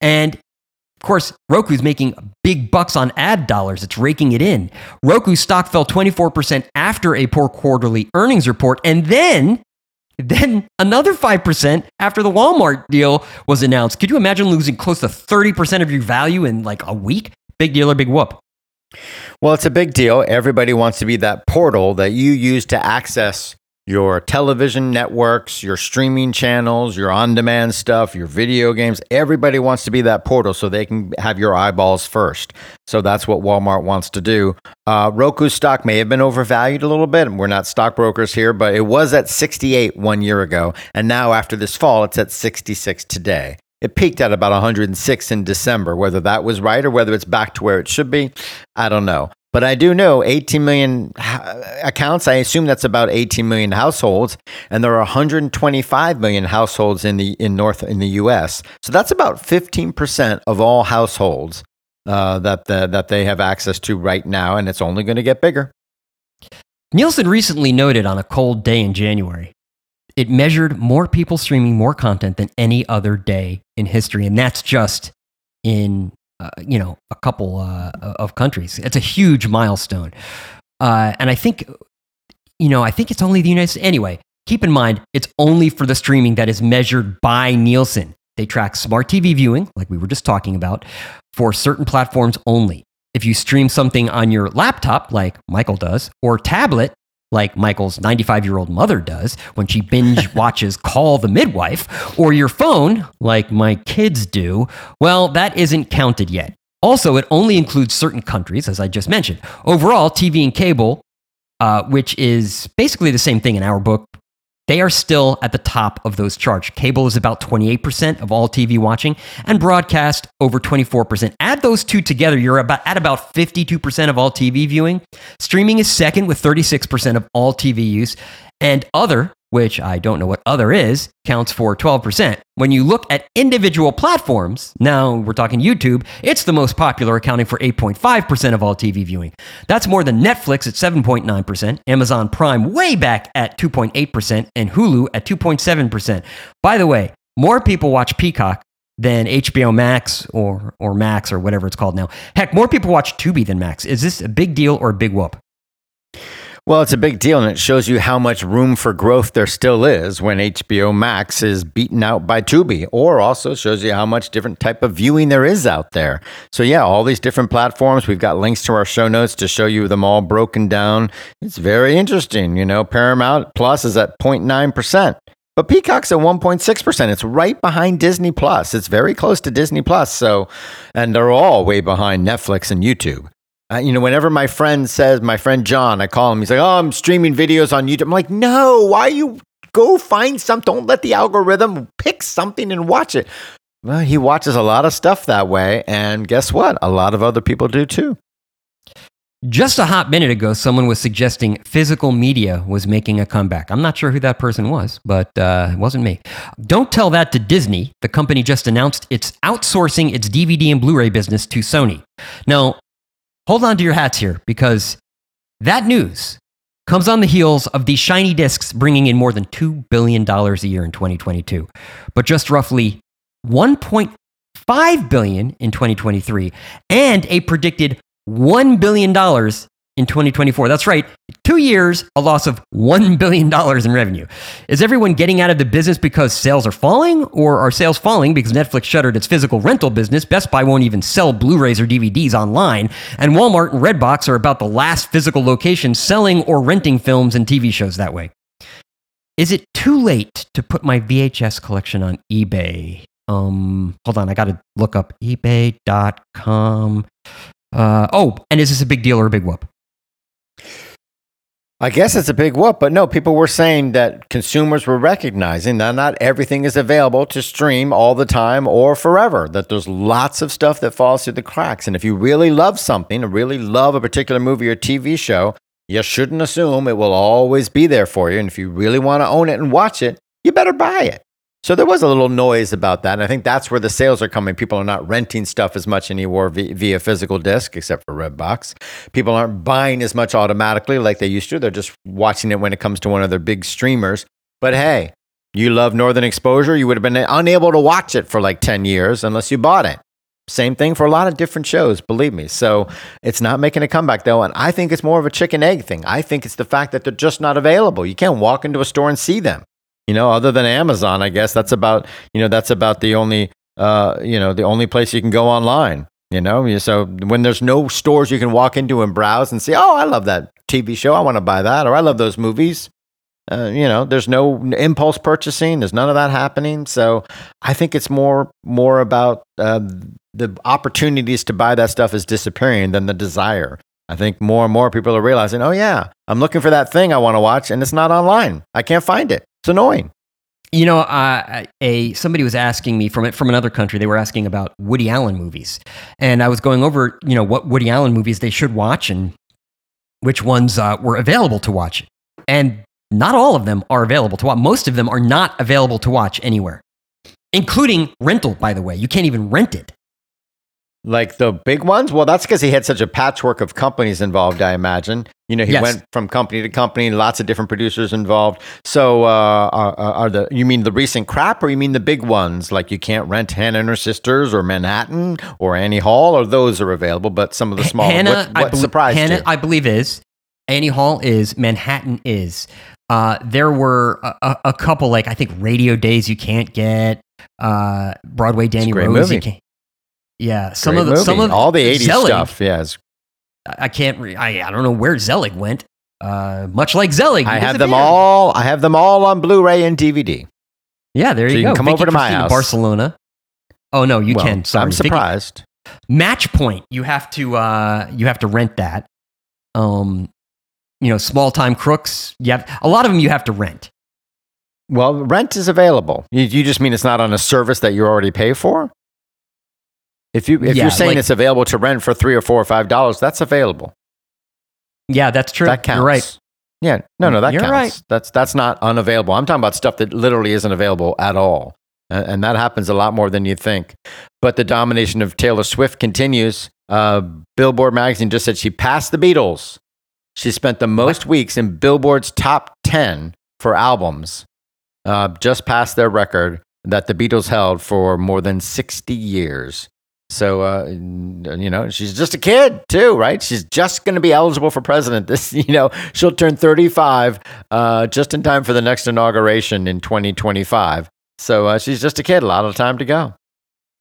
And of course, Roku's making big bucks on ad dollars. It's raking it in. Roku's stock fell 24% after a poor quarterly earnings report. And then then another 5% after the Walmart deal was announced. Could you imagine losing close to 30% of your value in like a week? Big deal or big whoop? Well, it's a big deal. Everybody wants to be that portal that you use to access your television networks, your streaming channels, your on demand stuff, your video games. Everybody wants to be that portal so they can have your eyeballs first. So that's what Walmart wants to do. Uh, Roku stock may have been overvalued a little bit. We're not stockbrokers here, but it was at 68 one year ago. And now, after this fall, it's at 66 today. It peaked at about 106 in December. Whether that was right or whether it's back to where it should be, I don't know. But I do know 18 million accounts. I assume that's about 18 million households, and there are 125 million households in the in North in the U.S. So that's about 15 percent of all households uh, that the, that they have access to right now, and it's only going to get bigger. Nielsen recently noted on a cold day in January, it measured more people streaming more content than any other day in history, and that's just in uh, you know, a couple uh, of countries. It's a huge milestone. Uh, and I think, you know, I think it's only the United States. Anyway, keep in mind, it's only for the streaming that is measured by Nielsen. They track smart TV viewing, like we were just talking about, for certain platforms only. If you stream something on your laptop, like Michael does, or tablet, like Michael's 95 year old mother does when she binge watches Call the Midwife, or your phone, like my kids do, well, that isn't counted yet. Also, it only includes certain countries, as I just mentioned. Overall, TV and cable, uh, which is basically the same thing in our book, they are still at the top of those charts. Cable is about 28% of all TV watching, and broadcast over 24%. Add those two together, you're about at about 52% of all TV viewing. Streaming is second with 36% of all TV use, and other which I don't know what other is, counts for 12%. When you look at individual platforms, now we're talking YouTube, it's the most popular, accounting for 8.5% of all TV viewing. That's more than Netflix at 7.9%, Amazon Prime way back at 2.8%, and Hulu at 2.7%. By the way, more people watch Peacock than HBO Max or, or Max or whatever it's called now. Heck, more people watch Tubi than Max. Is this a big deal or a big whoop? Well, it's a big deal, and it shows you how much room for growth there still is when HBO Max is beaten out by Tubi, or also shows you how much different type of viewing there is out there. So, yeah, all these different platforms. We've got links to our show notes to show you them all broken down. It's very interesting. You know, Paramount Plus is at 0.9%. But Peacock's at 1.6%. It's right behind Disney Plus. It's very close to Disney Plus. So, and they're all way behind Netflix and YouTube. Uh, you know, whenever my friend says, my friend John, I call him, he's like, oh, I'm streaming videos on YouTube. I'm like, no, why you go find something? Don't let the algorithm pick something and watch it. Well, he watches a lot of stuff that way. And guess what? A lot of other people do too. Just a hot minute ago, someone was suggesting physical media was making a comeback. I'm not sure who that person was, but uh, it wasn't me. Don't tell that to Disney. The company just announced it's outsourcing its DVD and Blu ray business to Sony. Now, hold on to your hats here because that news comes on the heels of these shiny discs bringing in more than $2 billion a year in 2022, but just roughly 1.5 billion in 2023 and a predicted $1 billion in 2024. That's right, two years, a loss of $1 billion in revenue. Is everyone getting out of the business because sales are falling, or are sales falling because Netflix shuttered its physical rental business? Best Buy won't even sell Blu rays or DVDs online, and Walmart and Redbox are about the last physical location selling or renting films and TV shows that way. Is it too late to put my VHS collection on eBay? Um, hold on, I got to look up ebay.com. Uh, oh, and is this a big deal or a big whoop? I guess it's a big whoop, but no, people were saying that consumers were recognizing that not everything is available to stream all the time or forever, that there's lots of stuff that falls through the cracks. And if you really love something, or really love a particular movie or TV show, you shouldn't assume it will always be there for you. And if you really want to own it and watch it, you better buy it. So there was a little noise about that. And I think that's where the sales are coming. People are not renting stuff as much anymore via physical disc, except for Redbox. People aren't buying as much automatically like they used to. They're just watching it when it comes to one of their big streamers. But hey, you love Northern Exposure. You would have been unable to watch it for like 10 years unless you bought it. Same thing for a lot of different shows, believe me. So it's not making a comeback though. And I think it's more of a chicken egg thing. I think it's the fact that they're just not available. You can't walk into a store and see them. You know, other than Amazon, I guess that's about you know that's about the only uh, you know the only place you can go online. You know, so when there's no stores you can walk into and browse and see, oh, I love that TV show, I want to buy that, or I love those movies. Uh, you know, there's no impulse purchasing. There's none of that happening. So I think it's more more about uh, the opportunities to buy that stuff is disappearing than the desire. I think more and more people are realizing, oh yeah, I'm looking for that thing I want to watch, and it's not online. I can't find it. It's annoying. You know, uh, a somebody was asking me from from another country. They were asking about Woody Allen movies, and I was going over, you know, what Woody Allen movies they should watch and which ones uh, were available to watch. And not all of them are available to watch. Most of them are not available to watch anywhere, including rental. By the way, you can't even rent it. Like the big ones? Well, that's because he had such a patchwork of companies involved, I imagine. You know, he yes. went from company to company, lots of different producers involved. So, uh, are, are, the you mean the recent crap, or you mean the big ones? Like you can't rent Hannah and her sisters, or Manhattan, or Annie Hall, or those are available, but some of the small. Hannah, what, what I surprised Hannah, you? I believe is Annie Hall is Manhattan is. Uh, there were a, a, couple like I think Radio Days you can't get. Uh, Broadway Danny Rose you can't. Yeah, some Great of the movie. some of all the '80s Zelig, stuff. Yeah, I can't. Re- I I don't know where Zelig went. Uh, much like Zelig, I have them all. I have them all on Blu-ray and DVD. Yeah, there so you, you go. Can come Vicky over to my house. Barcelona. Oh no, you well, can. Sorry, I'm surprised. Vicky, Match Point. You have to. Uh, you have to rent that. Um, you know, small time crooks. You have a lot of them. You have to rent. Well, rent is available. You, you just mean it's not on a service that you already pay for? If you if yeah, you're saying like, it's available to rent for three or four or five dollars, that's available. Yeah, that's true. That counts. You're right. Yeah, no, no, that you're counts. Right. That's that's not unavailable. I'm talking about stuff that literally isn't available at all, and, and that happens a lot more than you think. But the domination of Taylor Swift continues. Uh, Billboard magazine just said she passed the Beatles. She spent the most what? weeks in Billboard's top ten for albums, uh, just past their record that the Beatles held for more than 60 years. So, uh, you know, she's just a kid too, right? She's just going to be eligible for president. This, you know, she'll turn 35 uh, just in time for the next inauguration in 2025. So uh, she's just a kid, a lot of time to go.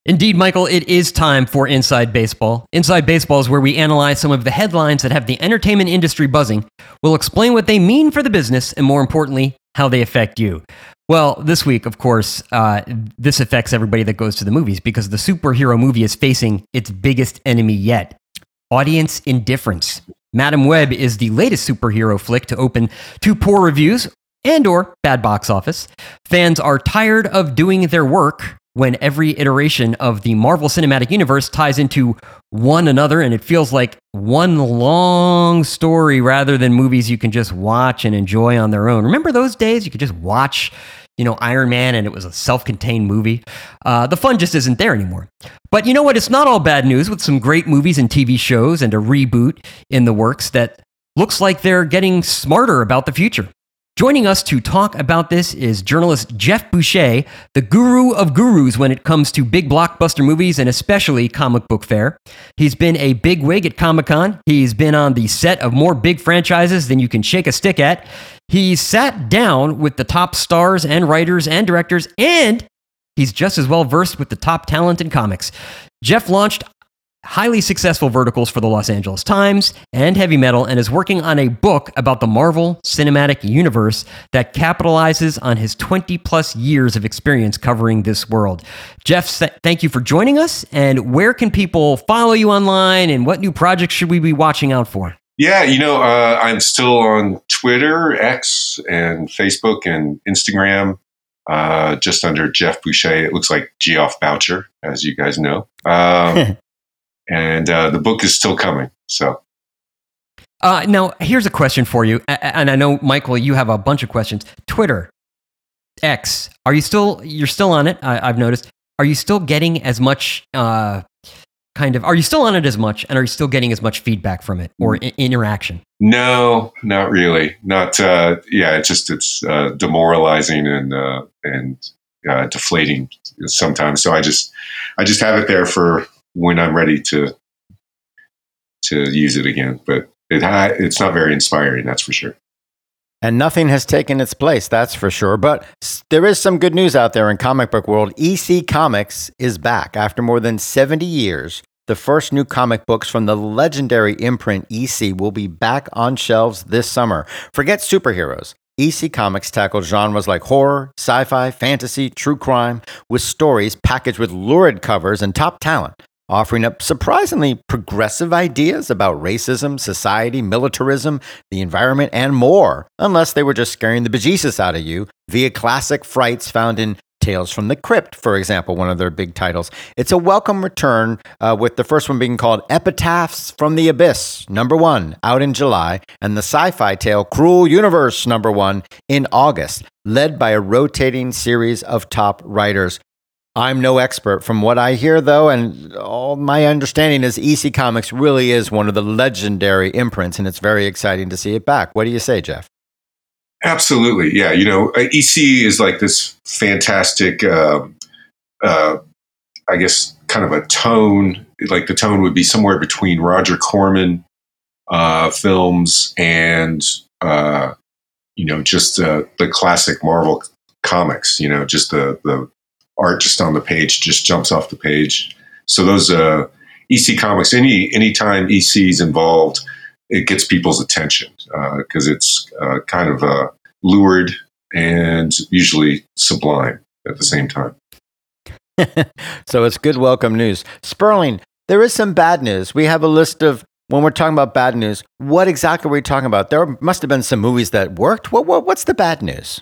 Indeed, Michael, it is time for Inside Baseball. Inside Baseball is where we analyze some of the headlines that have the entertainment industry buzzing. We'll explain what they mean for the business and, more importantly, how they affect you. Well, this week, of course, uh, this affects everybody that goes to the movies because the superhero movie is facing its biggest enemy yet audience indifference. Madame Web is the latest superhero flick to open to poor reviews and or bad box office. Fans are tired of doing their work when every iteration of the Marvel Cinematic Universe ties into one another and it feels like one long story rather than movies you can just watch and enjoy on their own. Remember those days? You could just watch, you know, Iron Man and it was a self contained movie. Uh, the fun just isn't there anymore. But you know what? It's not all bad news with some great movies and TV shows and a reboot in the works that looks like they're getting smarter about the future. Joining us to talk about this is journalist Geoff Boucher, the guru of gurus when it comes to big blockbuster movies and especially comic book fare. He's been a big wig at Comic Con. He's been on the set of more big franchises than you can shake a stick at. He's sat down with the top stars and writers and directors, and he's just as well versed with the top talent in comics. Geoff launched highly successful verticals for the Los Angeles Times and Heavy Metal, and is working on a book about the Marvel Cinematic Universe that capitalizes on his 20 plus years of experience covering this world. Geoff, thank you for joining us. And where can people follow you online, and what new projects should we be watching out for? Yeah, you know, uh, I'm still on Twitter, X, and Facebook and Instagram. Uh, just under Jeff Boucher. It looks like Geoff Boucher, as you guys know. Um, and uh, the book is still coming. So. Uh, now, here's a question for you, and I know Michael, you have a bunch of questions. Twitter, X, are you still? You're still on it. I, have noticed. Are you still getting as much? Uh, kind of. Are you still on it as much, and are you still getting as much feedback from it or I- interaction? No, not really. Not. Uh, yeah, it's just it's uh, demoralizing and uh, and uh, deflating sometimes. So I just I just have it there for when I'm ready to to use it again. But it ha- it's not very inspiring, that's for sure. And nothing has taken its place, that's for sure. But there is some good news out there in comic book world. EC Comics is back after more than 70 years. The first new comic books from the legendary imprint EC will be back on shelves this summer. Forget superheroes. EC Comics tackles genres like horror, sci fi, fantasy, true crime, with stories packaged with lurid covers and top talent offering up surprisingly progressive ideas about racism, society, militarism, the environment, and more, unless they were just scaring the bejesus out of you via classic frights found in Tales from the Crypt, for example, one of their big titles. It's a welcome return, uh, with the first one being called Epitaphs from the Abyss, number one, out in July, and the sci fi tale Cruel Universe, number one, in August, led by a rotating series of top writers. I'm no expert. From what I hear, though, and all my understanding is EC Comics really is one of the legendary imprints, and it's very exciting to see it back. What do you say, Geoff? Absolutely. Yeah. You know, uh, EC is like this fantastic, uh, uh, I guess, kind of a tone. Like the tone would be somewhere between Roger Corman uh, films and, uh, you know, just uh, the classic Marvel comics, you know, just the, the art just on the page just jumps off the page. So those uh, EC comics, any anytime EC is involved, it gets people's attention because uh, it's uh, kind of uh, and usually sublime at the same time. so it's good welcome news. Sperling, there is some bad news. We have a list of when we're talking about bad news. What exactly are we talking about? There must have been some movies that worked. What, what what's the bad news?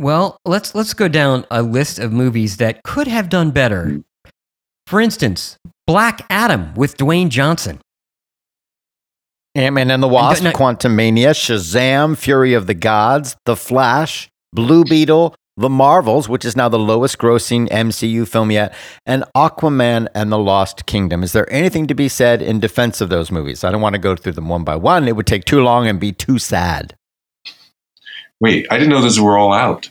Well, let's let's go down a list of movies that could have done better. Hmm. For instance, Black Adam with Dwayne Johnson. Ant-Man and the Wasp, and, Quantumania, Shazam, Fury of the Gods, The Flash, Blue Beetle, The Marvels, which is now the lowest grossing MCU film yet, and Aquaman and the Lost Kingdom. Is there anything to be said in defense of those movies? I don't want to go through them one by one. It would take too long and be too sad. Wait, I didn't know those were all out.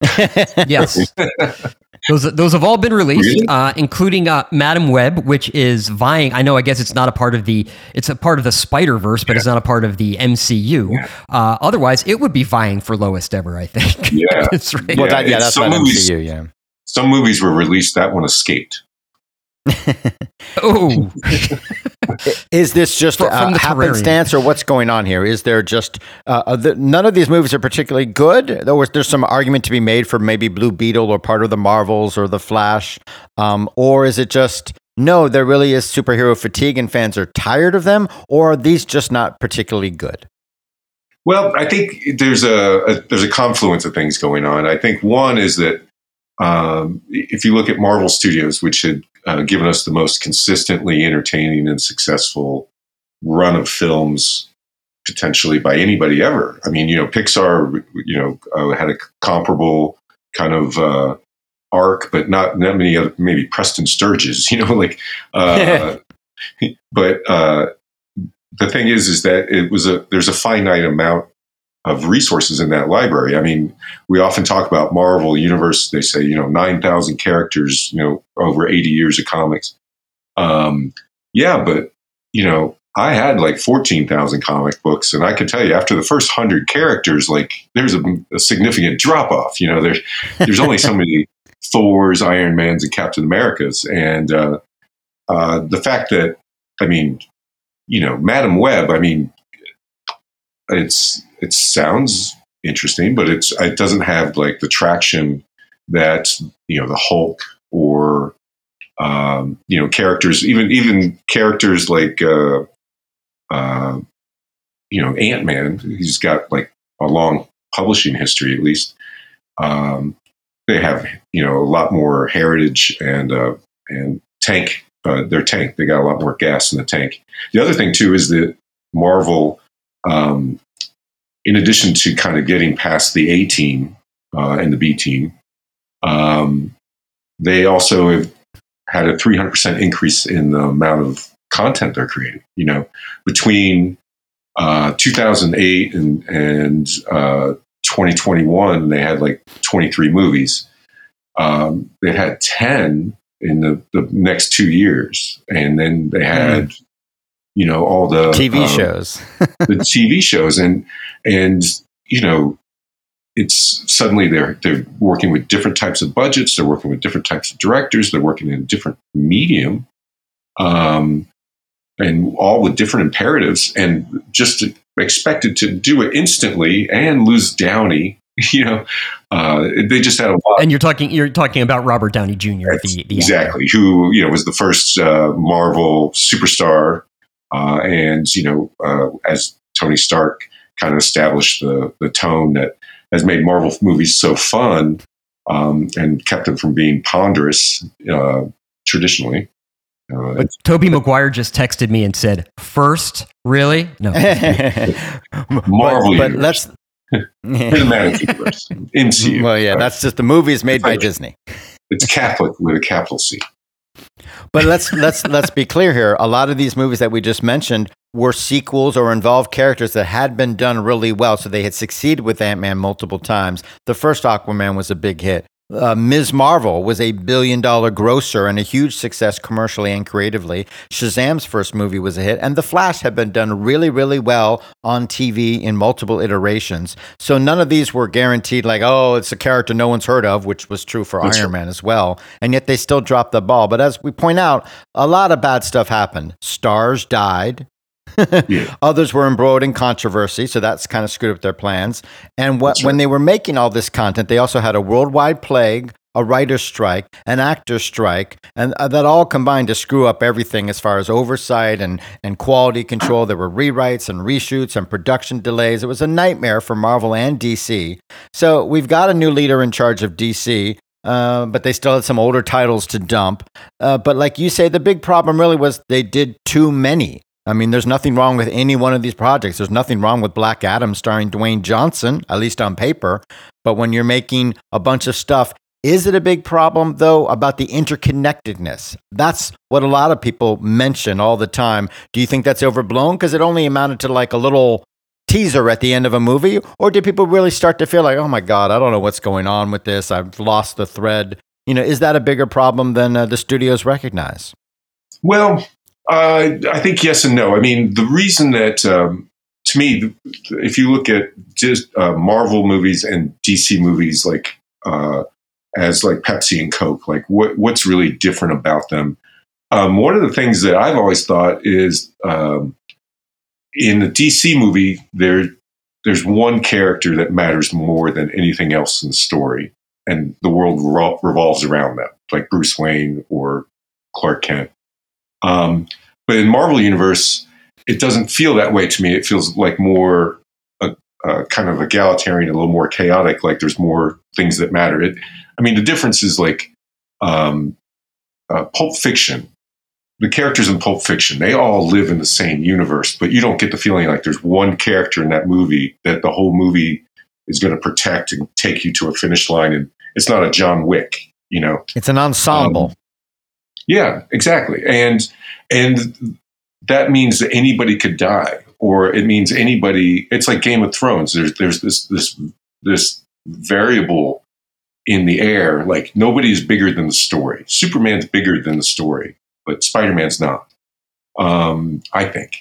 yes. those those have all been released, Really? uh, including uh, Madame Web, which is vying. I know. I guess it's not a part of the. It's a part of the Spider Verse, but it's not a part of the MCU. Yeah. Uh, otherwise, it would be vying for lowest ever. I think. Yeah. That's right. Well, Yeah, that, yeah, that's some not movies- MCU. Yeah. Some movies were released. That one escaped. Oh, Is this just a uh, from the Terrarium. happenstance, or what's going on here? Is there just uh, uh, the, none of these movies are particularly good? There was there's some argument to be made for maybe Blue Beetle or part of the Marvels or the Flash, um, or is it just no? There really is superhero fatigue and fans are tired of them, or are these just not particularly good? Well, I think there's a, a there's a confluence of things going on. I think one is that um, if you look at Marvel Studios, which had uh, given us the most consistently entertaining and successful run of films potentially by anybody ever. I mean, you know, Pixar, you know, uh, had a comparable kind of uh, arc, but not that many other, maybe Preston Sturges, you know, like, uh, but uh, the thing is, is that it was a, there's a finite amount of resources in that library. I mean, we often talk about Marvel Universe. They say, you know, 9,000 characters, you know, over 80 years of comics. Um, yeah, but, you know, I had like 14,000 comic books, and I can tell you after the first 100 characters, like there's a, a significant drop off. You know, there's there's only so many Thors, Iron Mans, and Captain Americas. And uh, uh, the fact that, I mean, you know, Madame Web, I mean, it's it sounds interesting, but it's it doesn't have like the traction that you know the Hulk or um, you know characters, even even characters like uh, uh, you know Ant Man. He's got like a long publishing history, at least. Um, they have you know a lot more heritage and uh, and tank. Uh, their tank, they got a lot more gas in the tank. The other thing too is that Marvel um, in addition to kind of getting past the A team uh, and the B team, um, they also have had a 300% increase in the amount of content they're creating. You know, between uh, 2008 and, and uh, 2021, they had like 23 movies. Um, they had 10 in the, the next two years. And then they had, you know, all the TV um, shows. the TV shows, and and you know, it's suddenly they're they're working with different types of budgets. They're working with different types of directors. They're working in a different medium, um, and all with different imperatives. And just expected to do it instantly and lose Downey. You know, uh, they just had a lot. and you're talking you're talking about Robert Downey Jr. The, the exactly who you know was the first uh, Marvel superstar, uh, and you know uh, as Tony Stark kind of established the the tone that has made Marvel movies so fun um, and kept them from being ponderous uh, traditionally. Uh, But Tobey Maguire just texted me and said, first, really? No. Marvel but, but let's. cinematic universe, MCU. well, yeah, Right. that's just the movies made by Disney. it's Catholic with a capital C. But let's let's let's be clear here. A lot of these movies that we just mentioned were sequels or involved characters that had been done really well, so they had succeeded with Ant Man multiple times. The first Aquaman was a big hit. Uh, Ms. Marvel was a billion dollar grosser and a huge success commercially and creatively. Shazam's first movie was a hit, and The Flash had been done really, really well on TV in multiple iterations. So none of these were guaranteed, like, oh, it's a character no one's heard of, which was true for That's Iron Man as well. And yet they still dropped the ball. But as we point out, a lot of bad stuff happened. Stars died. Yeah. Others were embroiled in controversy, so that's kind of screwed up their plans. And what, That's when they were making all this content, they also had a worldwide plague, a writer's strike, an actor's strike, and uh, that all combined to screw up everything as far as oversight and, and quality control. There were rewrites and reshoots and production delays. It was a nightmare for Marvel and DC. So we've got a new leader in charge of DC. Uh, but they still had some older titles to dump. Uh, but like you say, the big problem really was they did too many. I mean, there's nothing wrong with any one of these projects. There's nothing wrong with Black Adam starring Dwayne Johnson, at least on paper. But when you're making a bunch of stuff, is it a big problem, though, about the interconnectedness? That's what a lot of people mention all the time. Do you think that's overblown? Because it only amounted to like a little teaser at the end of a movie? Or did people really start to feel like, oh my God, I don't know what's going on with this? I've lost the thread? You know, is that a bigger problem than uh, the studios recognize? Well, uh, I think yes and no. I mean, the reason that um, to me, if you look at just uh, Marvel movies and DC movies, like uh, as like Pepsi and Coke, like what what's really different about them? Um, one of the things that I've always thought is um, in the DC movie, there there's one character that matters more than anything else in the story, and the world revol- revolves around them, like Bruce Wayne or Clark Kent. Um, but in Marvel Universe, it doesn't feel that way to me. It feels like more a, a kind of egalitarian, a little more chaotic. Like there's more things that matter. It, I mean, the difference is like um, uh, Pulp Fiction the characters in Pulp Fiction, they all live in the same universe, but you don't get the feeling like there's one character in that movie that the whole movie is going to protect and take you to a finish line. And it's not a John Wick, you know. It's an ensemble. Um, yeah, exactly. And and that means that anybody could die, or it means anybody. It's like Game of Thrones. There's there's this this this variable in the air. Like nobody is bigger than the story. Superman's bigger than the story but Spider Man's not. Um, I think.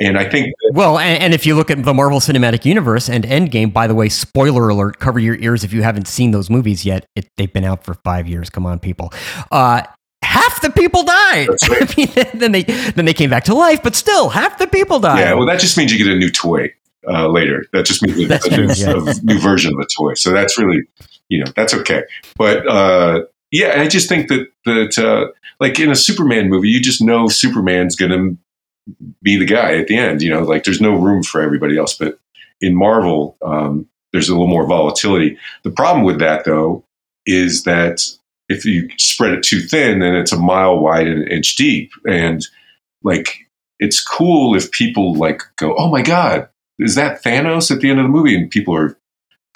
And I think. That- well, and, and, if you look at the Marvel Cinematic Universe and Endgame, by the way, spoiler alert, cover your ears if you haven't seen those movies yet. It, they've been out for five years. Come on, people. Uh, half the people died. Right. I mean, then they then they came back to life, but still, half the people died. Yeah, well, that just means you get a new toy uh, later. That just means a, a, new, yeah. a, new, version of the toy. So that's really, you know, that's okay. But uh, yeah, I just think that that uh, like in a Superman movie, you just know Superman's going to be the guy at the end. You know, like there's no room for everybody else. But in Marvel, um, there's a little more volatility. The problem with that, though, is that if you spread it too thin, then it's a mile wide and an inch deep. And like, it's cool if people like go, "Oh my god, is that Thanos at the end of the movie?" And people are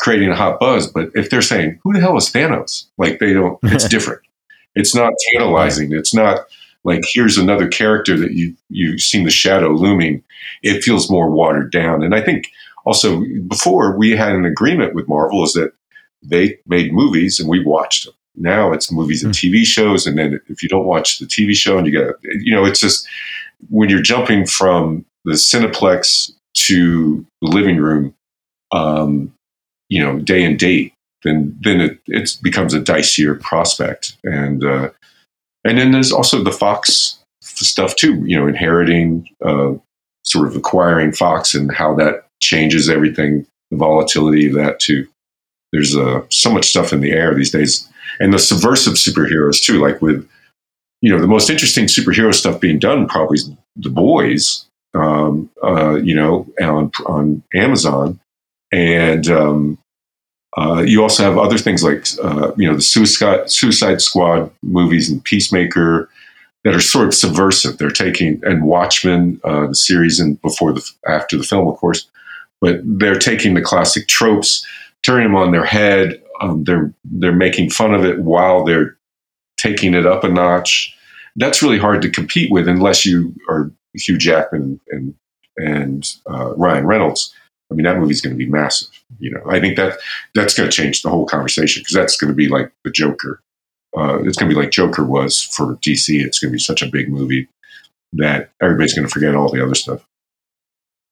creating a hot buzz. But if they're saying, "Who the hell is Thanos?" Like they don't. It's different. It's not tantalizing. It's not like here's another character that you you've seen the shadow looming. It feels more watered down. And I think also before we had an agreement with Marvel is that they made movies and we watched them. Now it's movies and hmm. TV shows, and then if you don't watch the TV show and you get you know it's just when you're jumping from the Cineplex to the living room, um, you know, day and date then then it it becomes a dicier prospect. And uh, and then there's also the Fox stuff too. You know, inheriting, uh, sort of acquiring Fox, and how that changes everything. The volatility of that too. There's uh, so much stuff in the air these days, and the subversive superheroes too. Like with you know the most interesting superhero stuff being done probably is the boys. Um, uh, you know, on on Amazon, and um, uh, you also have other things like uh, you know the Suicide, Suicide Squad movies and Peacemaker that are sort of subversive. They're taking and Watchmen, uh, the series, and before the after the film, of course, but they're taking the classic tropes, turning them on their head. Um, they're they're making fun of it while they're taking it up a notch. That's really hard to compete with unless you are Hugh Jackman and and uh, Ryan Reynolds I mean, that movie's going to be massive. You know, I think that that's going to change the whole conversation because that's going to be like the Joker. Uh, it's going to be like Joker was for DC. It's going to be such a big movie that everybody's going to forget all the other stuff.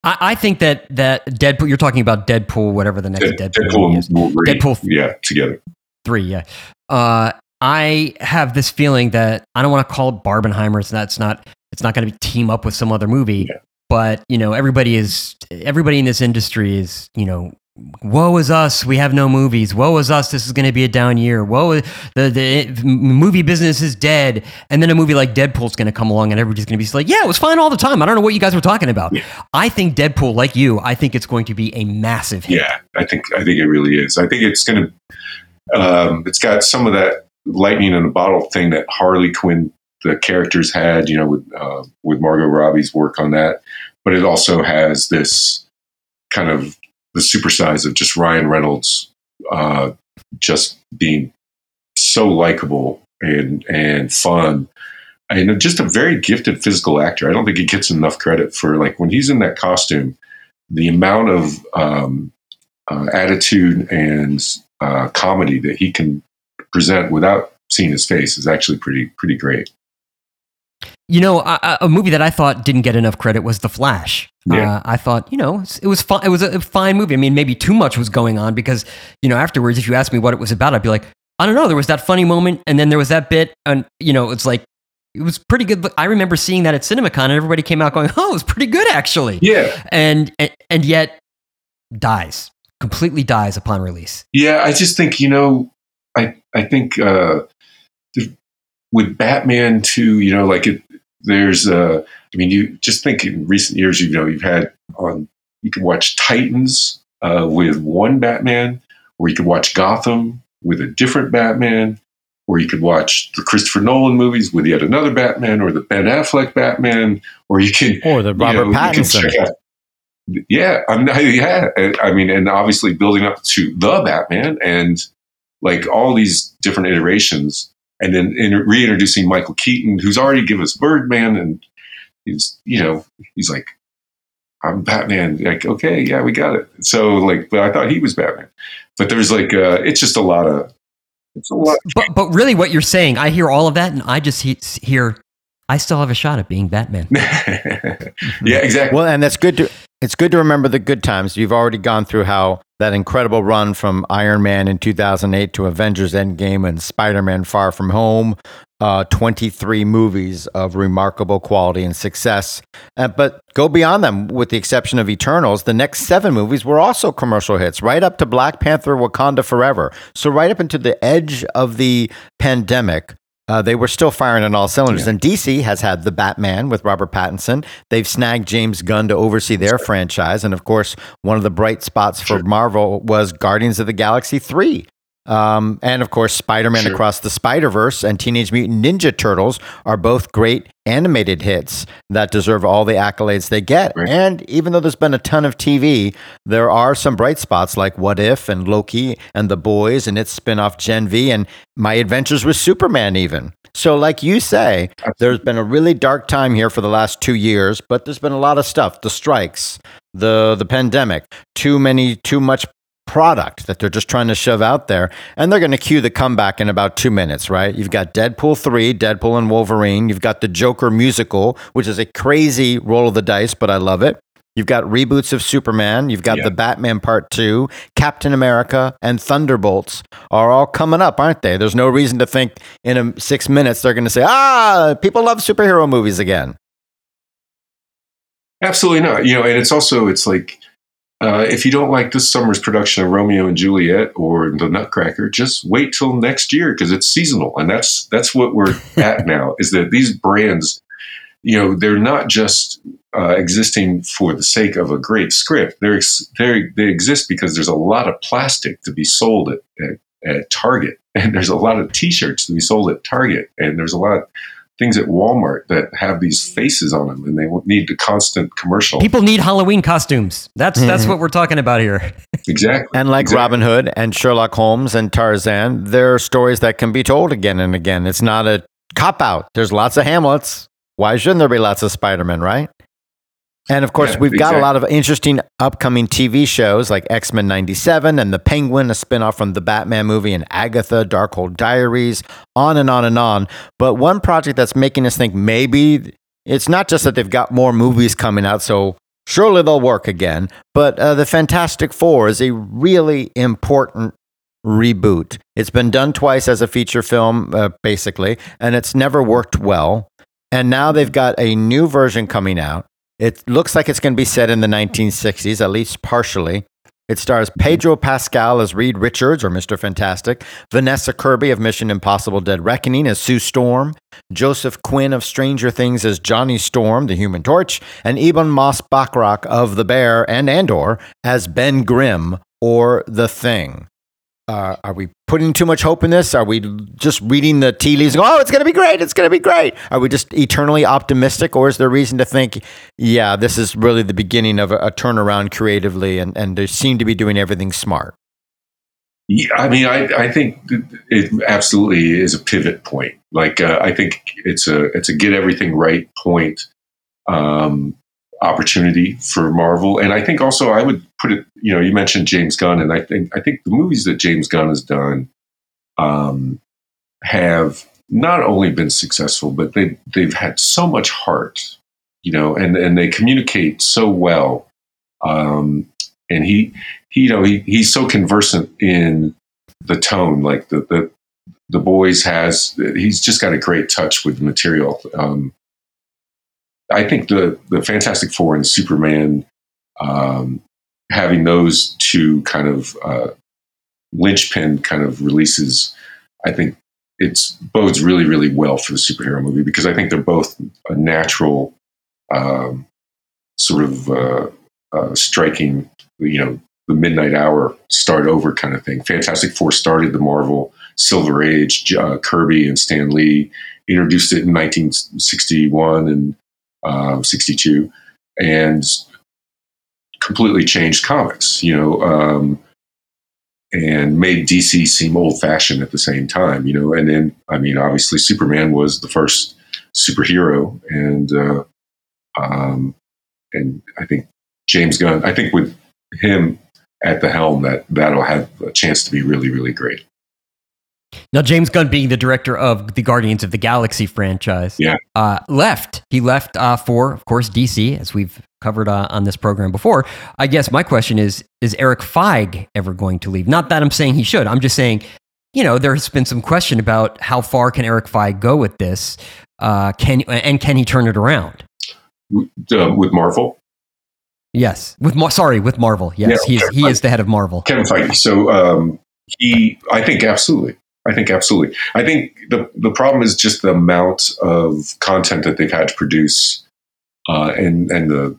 I, I think that that Deadpool. You're talking about Deadpool, whatever the next Deadpool, Deadpool is. Deadpool, yeah, together. Three, yeah. Uh, I have this feeling that I don't want to call it Barbenheimer. It's not. It's not. It's not going to be team up with some other movie. Yeah but you know everybody is everybody in this industry is you know woe is us we have no movies. Woe is us this is going to be a down year. Woe the, the movie business is dead. And then a movie like deadpool's going to come along and everybody's going to be like yeah it was fine all the time. I don't know what you guys were talking about. Yeah. i think deadpool like you i think it's going to be a massive hit. Yeah i think i think it really is. I think it's going to um, it's got some of that lightning in a bottle thing that harley quinn the characters had, you know, with uh, with Margot Robbie's work on that. But it also has this kind of the supersize of just Ryan Reynolds uh, just being so likable and and fun and just a very gifted physical actor. I don't think he gets enough credit for like when he's in that costume, the amount of um, uh, attitude and uh, comedy that he can present without seeing his face is actually pretty pretty great. You know, a, a movie that I thought didn't get enough credit was The Flash. Yeah. Uh, I thought, you know, it was. It was a fine movie. I mean, maybe too much was going on because, you know, afterwards, if you asked me what it was about, I'd be like, I don't know. There was that funny moment, and then there was that bit, and you know, it's like it was pretty good. I remember seeing that at CinemaCon, and everybody came out going, "Oh, it was pretty good, actually." Yeah, And and, and yet dies completely dies upon release. yeah. I just think you know, I I think uh, with Batman too, you know, like it. There's a, I mean, you just think in recent years, you know, you've had on you can watch Titans uh, with one Batman, or you could watch Gotham with a different Batman, or you could watch the Christopher Nolan movies with yet another Batman, or the Ben Affleck Batman, or you can Or the Robert know, you can Pattinson. Yeah, I'm yeah. I mean, and obviously building up to the Batman and like all these different iterations, and then in reintroducing Michael Keaton, who's already given us Birdman, and he's you know he's like, I'm Batman. Like, okay, yeah, we got it. So like, but I thought he was Batman, but there's like, uh, it's just a lot of, it's a lot. But but really, what you're saying, I hear all of that, and I just he- hear, I still have a shot at being Batman. yeah, exactly. Well, and that's good to it's good to remember the good times. You've already gone through how that incredible run from Iron Man in 2008 to Avengers Endgame and Spider-Man Far From Home, uh, 23 movies of remarkable quality and success. Uh, but go beyond them with the exception of Eternals, the next 7 movies were also commercial hits, right up to Black Panther Wakanda Forever. So right up into the edge of the pandemic, uh, they were still firing on all cylinders. Yeah. And DC has had the Batman with Robert Pattinson. They've snagged James Gunn to oversee their franchise. And of course, one of the bright spots for Sure. Marvel was Guardians of the Galaxy 3. Um, and of course, Spider Man Sure. Across the Spider Verse and Teenage Mutant Ninja Turtles are both great animated hits that deserve all the accolades they get. Right. And even though there's been a ton of TV, there are some bright spots like What If and Loki and The Boys and its spin off Gen V and My Adventures with Superman, even. So, like you say, there's been a really dark time here for the last two years, but there's been a lot of stuff the strikes, the, the pandemic, too many, too much product that they're just trying to shove out there. And they're going to cue the comeback in about two minutes, right? You've got Deadpool 3, Deadpool and Wolverine. You've got the Joker musical, which is a crazy roll of the dice, but I love it. You've got reboots of Superman. You've got Yeah. the Batman Part 2, Captain America, and Thunderbolts are all coming up, aren't they? There's no reason to think in a, six minutes they're going to say, ah, people love superhero movies again. Absolutely not. You know, and it's also it's like uh, if you don't like this summer's production of Romeo and Juliet or The Nutcracker, just wait till next year because it's seasonal, and that's that's what we're at now. Is that these brands, you know, they're not just uh, existing for the sake of a great script. They're ex- they they exist because there's a lot of plastic to be sold at, at, at Target, and there's a lot of T-shirts to be sold at Target, and there's a lot of things at Walmart that have these faces on them, and they need the constant commercial. People need Halloween costumes. That's that's mm-hmm. what we're talking about here. Exactly. And like Exactly. Robin Hood and Sherlock Holmes and Tarzan, there are stories that can be told again and again. It's not a cop out. There's lots of Hamlets. Why shouldn't there be lots of Spider-Man, right? And of course, Yeah, we've got a lot of interesting upcoming TV shows like X Men 97 and The Penguin, a spinoff from the Batman movie, and Agatha, Darkhold Diaries, on and on and on. But one project that's making us think maybe it's not just that they've got more movies coming out, so surely they'll work again, but uh, The Fantastic Four is a really important reboot. It's been done twice as a feature film, uh, basically, and it's never worked well. And now they've got a new version coming out. It looks like it's going to be set in the 1960s, at least partially. It stars Pedro Pascal as Reed Richards or Mr. Fantastic, Vanessa Kirby of Mission Impossible Dead Reckoning as Sue Storm, Joseph Quinn of Stranger Things as Johnny Storm, the Human Torch, and Ebon Moss Bachrach of The Bear and Andor as Ben Grimm or The Thing. Uh, are we putting too much hope in this? Are we just reading the tea leaves? and go, Oh, it's going to be great. It's going to be great. Are we just eternally optimistic, or is there reason to think, yeah, this is really the beginning of a, a turnaround creatively, and, and they seem to be doing everything smart? Yeah, I mean, I, I think it absolutely is a pivot point. Like, uh, I think it's a it's a get everything right point um, opportunity for Marvel, and I think also I would put it. You know, you mentioned James Gunn, and I think I think the movies that James Gunn has done um, have not only been successful, but they they've had so much heart, you know, and and they communicate so well. Um, and he, he, you know, he, he's so conversant in the tone, like the the the boys has. He's just got a great touch with the material. Um, I think the the Fantastic Four and Superman, um, having those two kind of uh, linchpin kind of releases, I think it's bodes really really well for the superhero movie because I think they're both a natural um, sort of uh, uh, striking, you know, the midnight hour start over kind of thing. Fantastic Four started the Marvel Silver Age. Uh, Kirby and Stan Lee introduced it in 1961 and uh, 62, and completely changed comics. You know. Um, and made DC seem old fashioned at the same time, you know. And then, I mean, obviously, Superman was the first superhero, and uh, um, and I think James Gunn. I think with him at the helm, that that'll have a chance to be really, really great. Now, James Gunn, being the director of the Guardians of the Galaxy franchise, yeah. uh, left. He left uh, for, of course, DC, as we've covered uh, on this program before. I guess my question is: Is Eric Feig ever going to leave? Not that I'm saying he should. I'm just saying, you know, there's been some question about how far can Eric Feig go with this. Uh, can and can he turn it around? Uh, with Marvel. Yes, with Mar- sorry, with Marvel. Yes, yeah, he is. He is the head of Marvel. Kevin Feige. So um, he, I think, absolutely. I think absolutely. I think the the problem is just the amount of content that they've had to produce, uh, and and the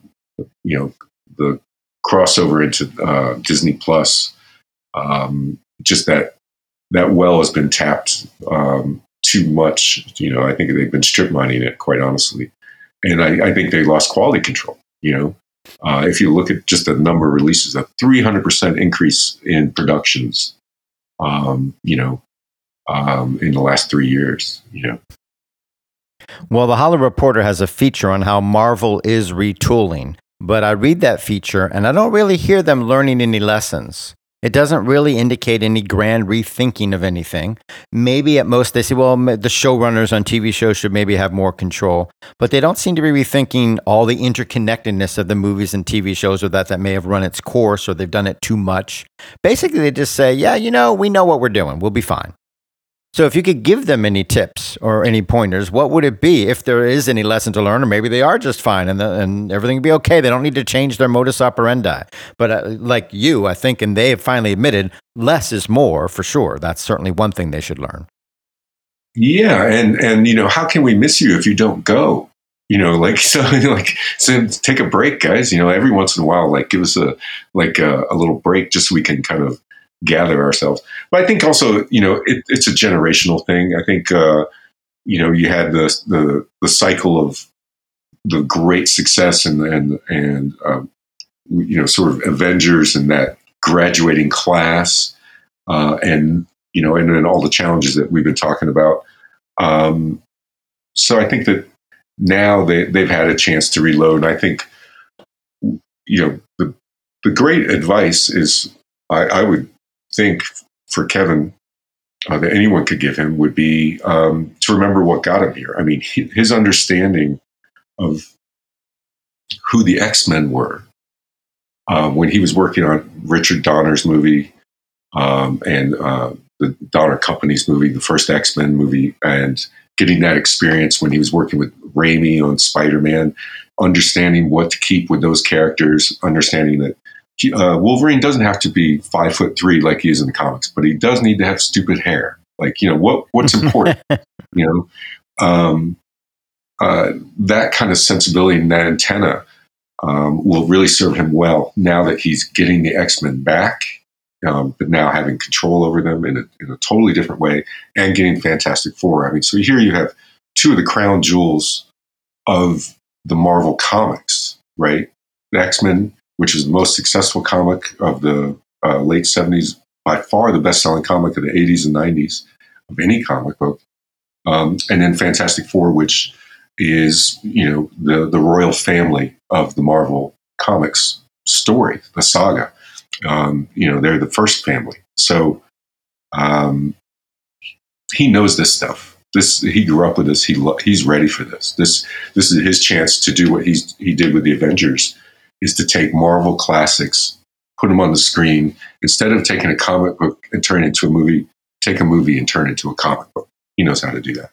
you know the crossover into uh, Disney Plus. Um, just that that well has been tapped um, too much. You know, I think they've been strip mining it, quite honestly, and I, I think they lost quality control. You know, uh, if you look at just the number of releases, a 300% increase in productions, um, you know, um, in the last three years. You know. Well, the Hollywood Reporter has a feature on how Marvel is retooling, but I read that feature and I don't really hear them learning any lessons. It doesn't really indicate any grand rethinking of anything. Maybe at most they say, well, the showrunners on TV shows should maybe have more control, but they don't seem to be rethinking all the interconnectedness of the movies and TV shows or that that may have run its course or they've done it too much. Basically, they just say, yeah, you know, we know what we're doing. We'll be fine. So, if you could give them any tips or any pointers, what would it be if there is any lesson to learn, or maybe they are just fine and, the, and everything would be okay? They don't need to change their modus operandi. But uh, like you, I think, and they have finally admitted, less is more for sure. That's certainly one thing they should learn. Yeah, and and you know, how can we miss you if you don't go? You know, like so, like so. Take a break, guys. You know, every once in a while, like give us a like a, a little break, just so we can kind of gather ourselves. But I think also, you know, it, it's a generational thing. I think, uh, you know, you had the, the, the cycle of the great success and, and, and, um, you know, sort of Avengers and that graduating class, uh, and, you know, and then all the challenges that we've been talking about. Um, so I think that now they, they've had a chance to reload. And I think, you know, the, the great advice is I, I would think for Kevin uh, that anyone could give him would be um, to remember what got him here. I mean, his understanding of who the X Men were uh, when he was working on Richard Donner's movie um, and uh, the Donner Company's movie, the first X Men movie, and getting that experience when he was working with Raimi on Spider Man, understanding what to keep with those characters, understanding that uh, Wolverine doesn't have to be five foot three like he is in the comics, but he does need to have stupid hair. Like you know what what's important, you know, um, uh, that kind of sensibility and that antenna um, will really serve him well now that he's getting the X Men back, um, but now having control over them in a, in a totally different way and getting Fantastic Four. I mean, so here you have two of the crown jewels of the Marvel comics, right? The X Men which is the most successful comic of the uh, late 70s, by far the best selling comic of the 80s and 90s of any comic book. Um, and then Fantastic Four, which is, you know, the, the royal family of the Marvel comics story, the saga. Um, you know, they're the first family. So um, he knows this stuff. This he grew up with this. He lo- he's ready for this. This this is his chance to do what he's he did with the Avengers, is to take Marvel classics, put them on the screen instead of taking a comic book and turn it into a movie. Take a movie and turn it into a comic book. He knows how to do that.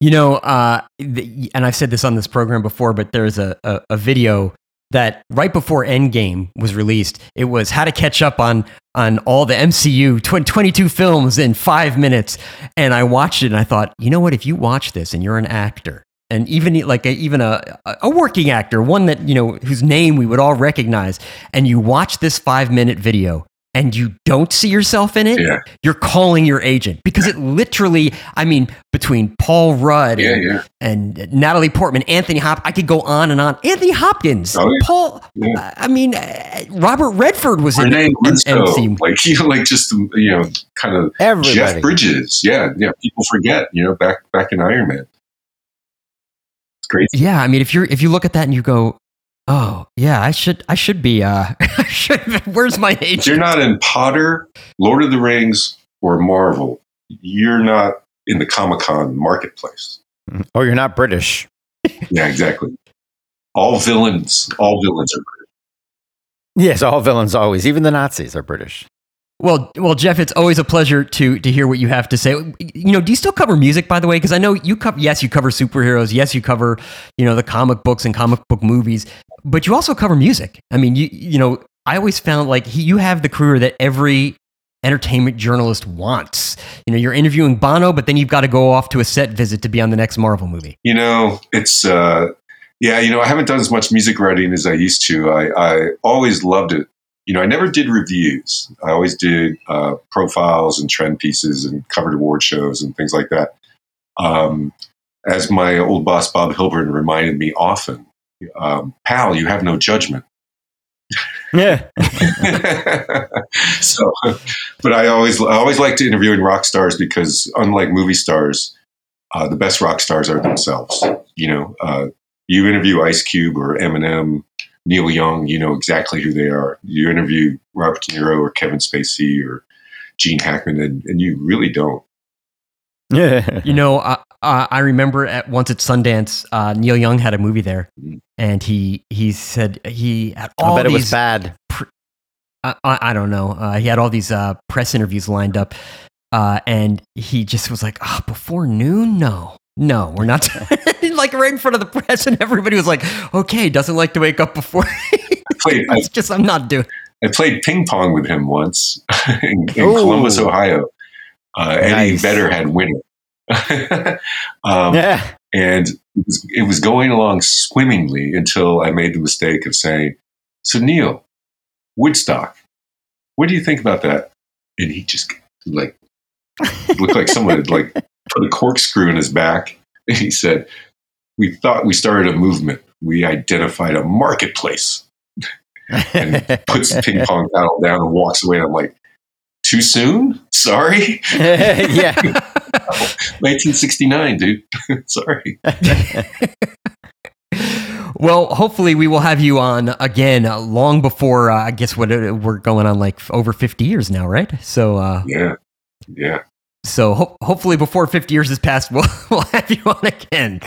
You know, uh, the, and I've said this on this program before, but there's a, a, a video that right before Endgame was released, it was how to catch up on on all the MCU 22 films in five minutes. And I watched it and I thought, you know what? If you watch this and you're an actor, and even like a, even a, a working actor, one that you know whose name we would all recognize, and you watch this five minute video and you don't see yourself in it, Yeah. you're calling your agent because it literally, I mean, between Paul Rudd Yeah, and, yeah. and Natalie Portman, Anthony Hop, I could go on and on. Anthony Hopkins, Oh, yeah. Paul, Yeah. I mean, uh, Robert Redford was in Renee an Russo, MC. like you know, like just you know, kind of Everybody. Jeff Bridges. Yeah, yeah. People forget, you know, back back in Iron Man. It's great. Yeah, I mean, if you're if you look at that and you go, oh yeah, I should I should be uh, I should, where's my If agent? you're not in Potter, Lord of the Rings, or Marvel, you're not in the Comic Con marketplace. Oh, you're not British. Yeah, exactly. All villains, all villains are British. Yes, all villains always, even the Nazis are British. Well, well, Geoff, it's always a pleasure to to hear what you have to say. You know, do you still cover music, by the way? Because I know you cover. Yes, you cover superheroes. Yes, you cover you know the comic books and comic book movies, but you also cover music. I mean, you you know, I always found like he, you have the career that every entertainment journalist wants. You know, you're interviewing Bono, but then you've got to go off to a set visit to be on the next Marvel movie. You know, it's uh yeah, you know, I haven't done as much music writing as I used to. I, I always loved it. You know, I never did reviews. I always did uh, profiles and trend pieces and covered award shows and things like that. Um, as my old boss Bob Hilburn reminded me often, um, pal, you have no judgment. Yeah. so, but I always I always like to interviewing rock stars because unlike movie stars, uh, the best rock stars are themselves. You know, uh, you interview Ice Cube or Eminem, Neil Young, you know exactly who they are. You interview Robert De Niro or Kevin Spacey or Gene Hackman, and, and you really don't. Yeah. You know, uh, uh, I remember at once at Sundance, uh, Neil Young had a movie there, and he he said he had all I bet it was these bad. I, I I don't know. Uh, he had all these uh, press interviews lined up, uh, and he just was like, "Ah, before noon? No, no, we're not." like right in front of the press, and everybody was like, "Okay, doesn't like to wake up before." I played I, it's just I'm not doing. I played ping pong with him once in, in Columbus, Ohio. Uh, Eddie Nice. Vedder had winner. um, yeah. And it was, it was going along swimmingly until I made the mistake of saying, So, Neil, Woodstock, what do you think about that? And he just like looked like someone had like put a corkscrew in his back. And he said, We thought we started a movement. We identified a marketplace. And puts the ping pong paddle down and walks away. I'm like, Too soon? Sorry. yeah. 1969, dude. Sorry. Well, hopefully we will have you on again uh, long before uh, I guess what uh, we're going on like over 50 years now, right? So uh, Yeah. Yeah. So ho- hopefully before 50 years has passed, we'll, we'll have you on again.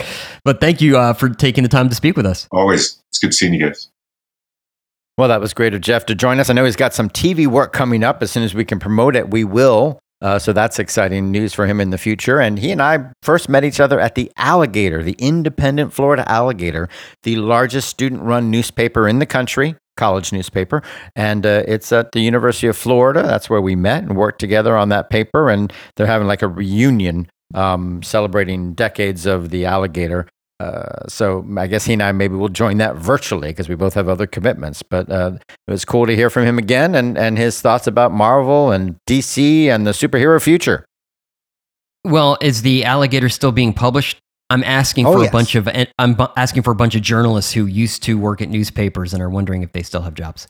But thank you uh, for taking the time to speak with us. Always. It's good seeing you guys. Well, that was great of Geoff to join us. I know he's got some TV work coming up. As soon as we can promote it, we will. Uh, so that's exciting news for him in the future. And he and I first met each other at the Alligator, the Independent Florida Alligator, the largest student run newspaper in the country, college newspaper. And uh, it's at the University of Florida. That's where we met and worked together on that paper. And they're having like a reunion um, celebrating decades of the Alligator. Uh, so I guess he and I maybe will join that virtually because we both have other commitments. But uh, it was cool to hear from him again and, and his thoughts about Marvel and DC and the superhero future. Well, is the alligator still being published? I'm asking Oh, for yes. a bunch of I'm bu- asking for a bunch of journalists who used to work at newspapers and are wondering if they still have jobs.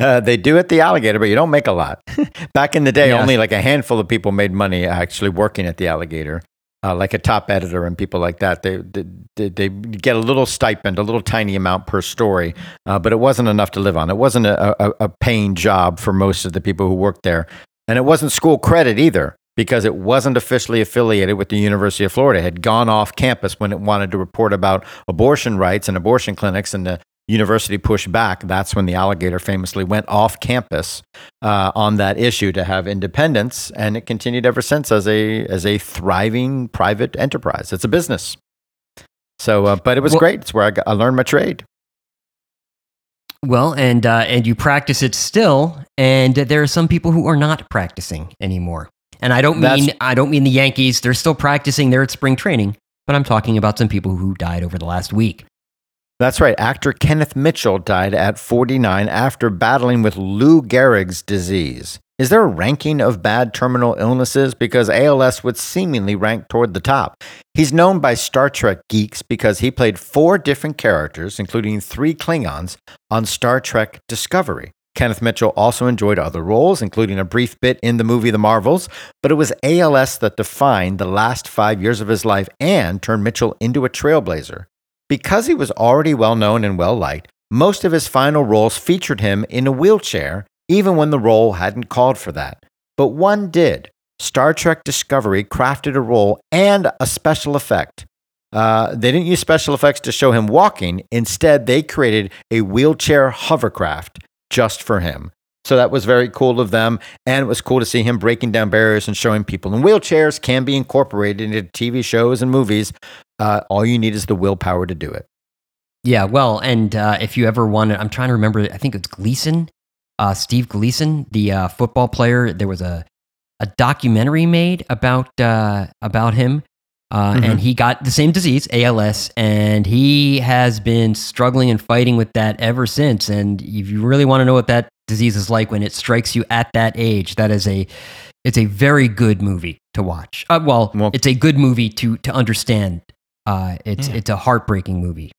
Uh, they do at the Alligator, but you don't make a lot. Back in the day, Yeah. only like a handful of people made money actually working at the Alligator. Uh, like a top editor and people like that, they, they they get a little stipend, a little tiny amount per story, uh, but it wasn't enough to live on. It wasn't a, a, a paying job for most of the people who worked there, and it wasn't school credit either. Because it wasn't officially affiliated with the University of Florida. It had gone off campus when it wanted to report about abortion rights and abortion clinics, and the university pushed back. That's when the alligator famously went off campus uh, on that issue to have independence, and it continued ever since as a as a thriving private enterprise. It's a business. So, uh, but it was Well- great. It's where I, got, I learned my trade. Well, and uh, and you practice it still, and there are some people who are not practicing anymore. And I don't That's- mean I don't mean the Yankees. They're still practicing. They're at spring training, but I'm talking about some people who died over the last week. That's right. Actor Kenneth Mitchell died at 49 after battling with Lou Gehrig's disease. Is there a ranking of bad terminal illnesses? Because ALS would seemingly rank toward the top. He's known by Star Trek geeks because he played four different characters, including three Klingons, on Star Trek Discovery. Kenneth Mitchell also enjoyed other roles, including a brief bit in the movie The Marvels, but it was ALS that defined the last five years of his life and turned Mitchell into a trailblazer. Because he was already well known and well liked, most of his final roles featured him in a wheelchair, even when the role hadn't called for that. But one did. Star Trek Discovery crafted a role and a special effect. Uh, they didn't use special effects to show him walking. Instead, they created a wheelchair hovercraft just for him. So that was very cool of them. And it was cool to see him breaking down barriers and showing people in wheelchairs can be incorporated into TV shows and movies. Uh, all you need is the willpower to do it. Yeah, well, and uh, if you ever want to, I'm trying to remember. I think it's Gleason, uh, Steve Gleason, the uh, football player. There was a a documentary made about uh, about him, uh, Mhm. and he got the same disease, ALS, and he has been struggling and fighting with that ever since. And if you really want to know what that disease is like when it strikes you at that age, that is a it's a very good movie to watch. Uh, well, Well- it's a good movie to to understand. Uh, it's Yeah. it's a heartbreaking movie.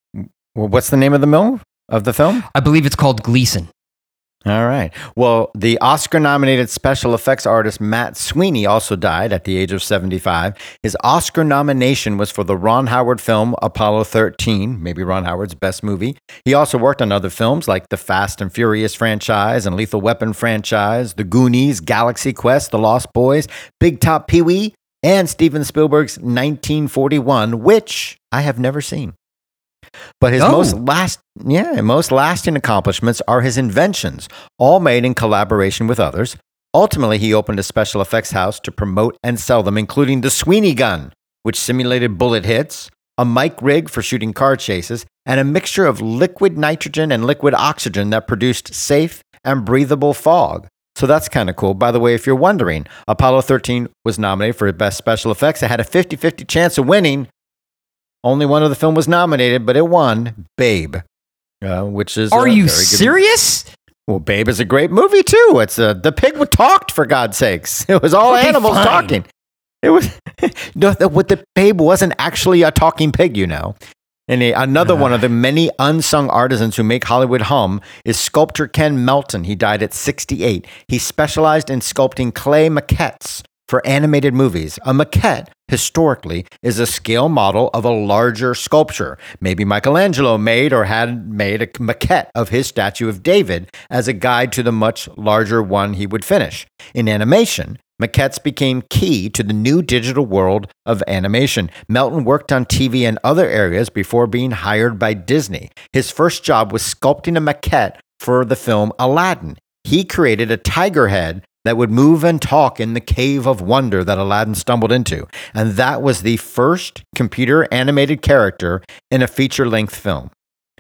Well, what's the name of the mill of the film? I believe it's called Gleason. All right. Well, the Oscar nominated special effects artist Matt Sweeney also died at the age of 75. His Oscar nomination was for the Ron Howard film Apollo 13, maybe Ron Howard's best movie. He also worked on other films like the Fast and Furious franchise and Lethal Weapon franchise, The Goonies, Galaxy Quest, The Lost Boys, Big Top Pee Wee, and Steven Spielberg's 1941, which I have never seen. But his Oh. most last, yeah, most lasting accomplishments are his inventions, all made in collaboration with others. Ultimately, he opened a special effects house to promote and sell them, including the Sweeney gun, which simulated bullet hits, a mic rig for shooting car chases, and a mixture of liquid nitrogen and liquid oxygen that produced safe and breathable fog. So that's kind of cool. By the way, if you're wondering, Apollo 13 was nominated for Best Special Effects. It had a 50 50 chance of winning. Only one of the film was nominated, but it won Babe, uh, which is. Are a you very good- serious? Well, Babe is a great movie too. It's uh, the pig talked for God's sakes. It was all Okay, animals fine. talking. It was no, the, what the Babe wasn't actually a talking pig, you know. And a, another one of the many unsung artisans who make Hollywood hum is sculptor Ken Melton. He died at 68. He specialized in sculpting clay maquettes for animated movies. A maquette, historically, is a scale model of a larger sculpture. Maybe Michelangelo made or had made a maquette of his statue of David as a guide to the much larger one he would finish. In animation, maquettes became key to the new digital world of animation. Melton worked on TV and other areas before being hired by Disney. His first job was sculpting a maquette for the film Aladdin. He created a tiger head that would move and talk in the cave of wonder that Aladdin stumbled into. And that was the first computer animated character in a feature length film.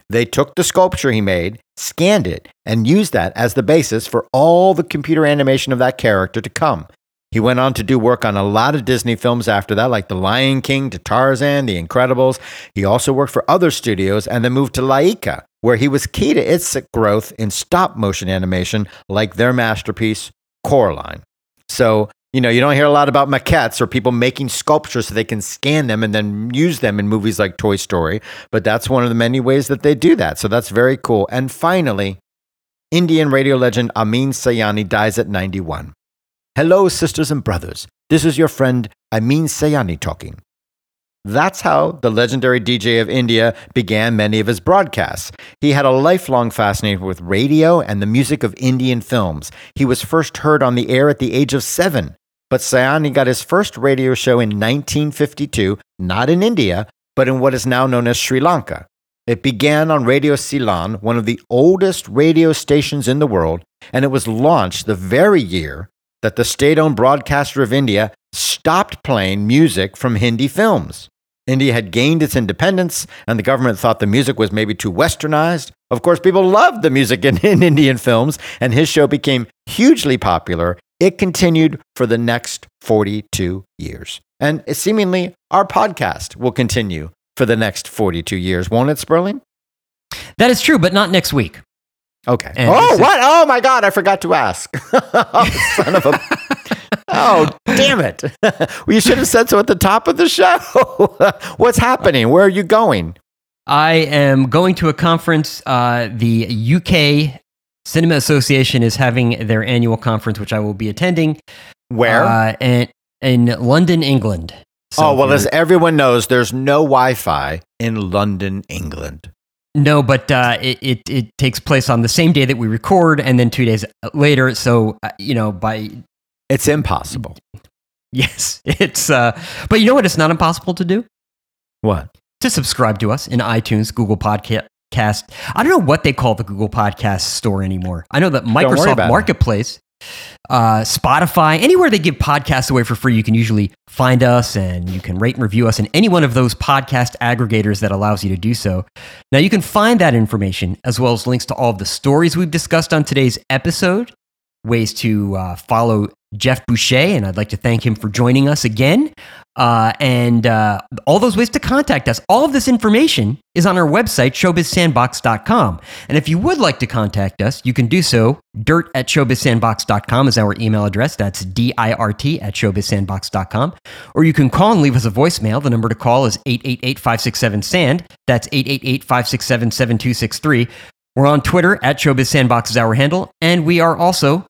They took the sculpture he made, scanned it, and used that as the basis for all the computer animation of that character to come. He went on to do work on a lot of Disney films after that, like The Lion King to Tarzan, The Incredibles. He also worked for other studios and then moved to Laika, where he was key to its growth in stop motion animation, like their masterpiece, Coraline. So, you know, you don't hear a lot about maquettes or people making sculptures so they can scan them and then use them in movies like Toy Story, but that's one of the many ways that they do that. So that's very cool. And finally, Indian radio legend Amin Sayani dies at 91. Hello, sisters and brothers. This is your friend Amin Sayani talking. That's how the legendary DJ of India began many of his broadcasts. He had a lifelong fascination with radio and the music of Indian films. He was first heard on the air at the age of seven, but Sayani got his first radio show in 1952, not in India, but in what is now known as Sri Lanka. It began on Radio Ceylon, one of the oldest radio stations in the world, and it was launched the very year that the state owned broadcaster of India stopped playing music from Hindi films. India had gained its independence, and the government thought the music was maybe too westernized. Of course, people loved the music in, in Indian films, and his show became hugely popular it continued for the next 42 years. And seemingly, our podcast will continue for the next 42 years, won't it, Sperling? That is true, but not next week. Okay. And oh, what? oh, my God, I forgot to ask. oh, son of a. Oh, damn it. well, you should have said so at the top of the show. What's happening? Where are you going? I am going to a conference, uh, the UK Cinema Association is having their annual conference, which I will be attending. Where? Uh, in, in London, England. So oh, well, as everyone knows, there's no Wi Fi in London, England. No, but uh, it, it, it takes place on the same day that we record, and then two days later. So uh, you know, by it's impossible. Yes, it's. Uh, but you know what? It's not impossible to do. What? To subscribe to us in iTunes, Google Podcast. I don't know what they call the Google Podcast store anymore. I know that Microsoft Marketplace, uh, Spotify, anywhere they give podcasts away for free, you can usually find us and you can rate and review us in any one of those podcast aggregators that allows you to do so. Now, you can find that information as well as links to all of the stories we've discussed on today's episode, ways to uh, follow Geoff Boucher, and I'd like to thank him for joining us again. Uh, and uh, all those ways to contact us. All of this information is on our website, showbizsandbox.com. And if you would like to contact us, you can do so. Dirt at showbizsandbox.com is our email address. That's D I R T at showbizsandbox.com. Or you can call and leave us a voicemail. The number to call is 888 567 SAND. That's 888 567 7263. We're on Twitter at Showbiz Sandbox is our handle. And we are also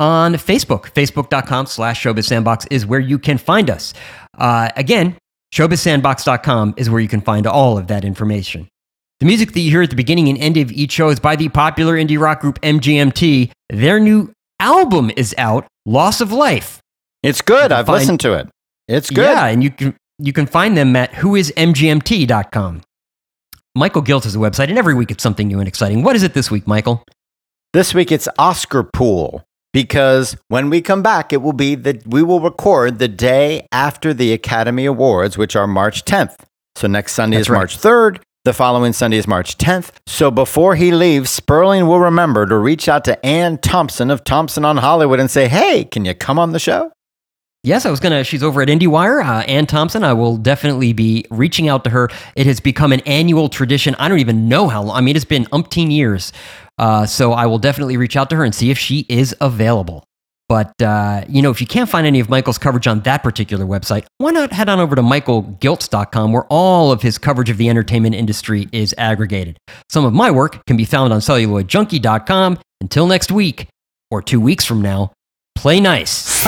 on Facebook. Facebook.com slash Showbiz Sandbox is where you can find us. Uh, again, showbizsandbox.com is where you can find all of that information. The music that you hear at the beginning and end of each show is by the popular indie rock group MGMT. Their new album is out, Loss of Life. It's good. I've find, listened to it. It's good. Yeah, and you can you can find them at whoismgmt.com. Michael Giltz has a website, and every week it's something new and exciting. What is it this week, Michael? This week it's Oscar Pool because when we come back, it will be that we will record the day after the Academy Awards, which are March 10th. So next Sunday That's is right. March 3rd. The following Sunday is March 10th. So before he leaves, Sperling will remember to reach out to Anne Thompson of Thompson on Hollywood and say, hey, can you come on the show? Yes, I was gonna. She's over at IndieWire. Uh, Anne Thompson. I will definitely be reaching out to her. It has become an annual tradition. I don't even know how long. I mean, it's been umpteen years uh, so I will definitely reach out to her and see if she is available. But, uh, you know, if you can't find any of Michael's coverage on that particular website, why not head on over to michaelgiltz.com where all of his coverage of the entertainment industry is aggregated. Some of my work can be found on celluloidjunkie.com. Until next week, or two weeks from now, play nice.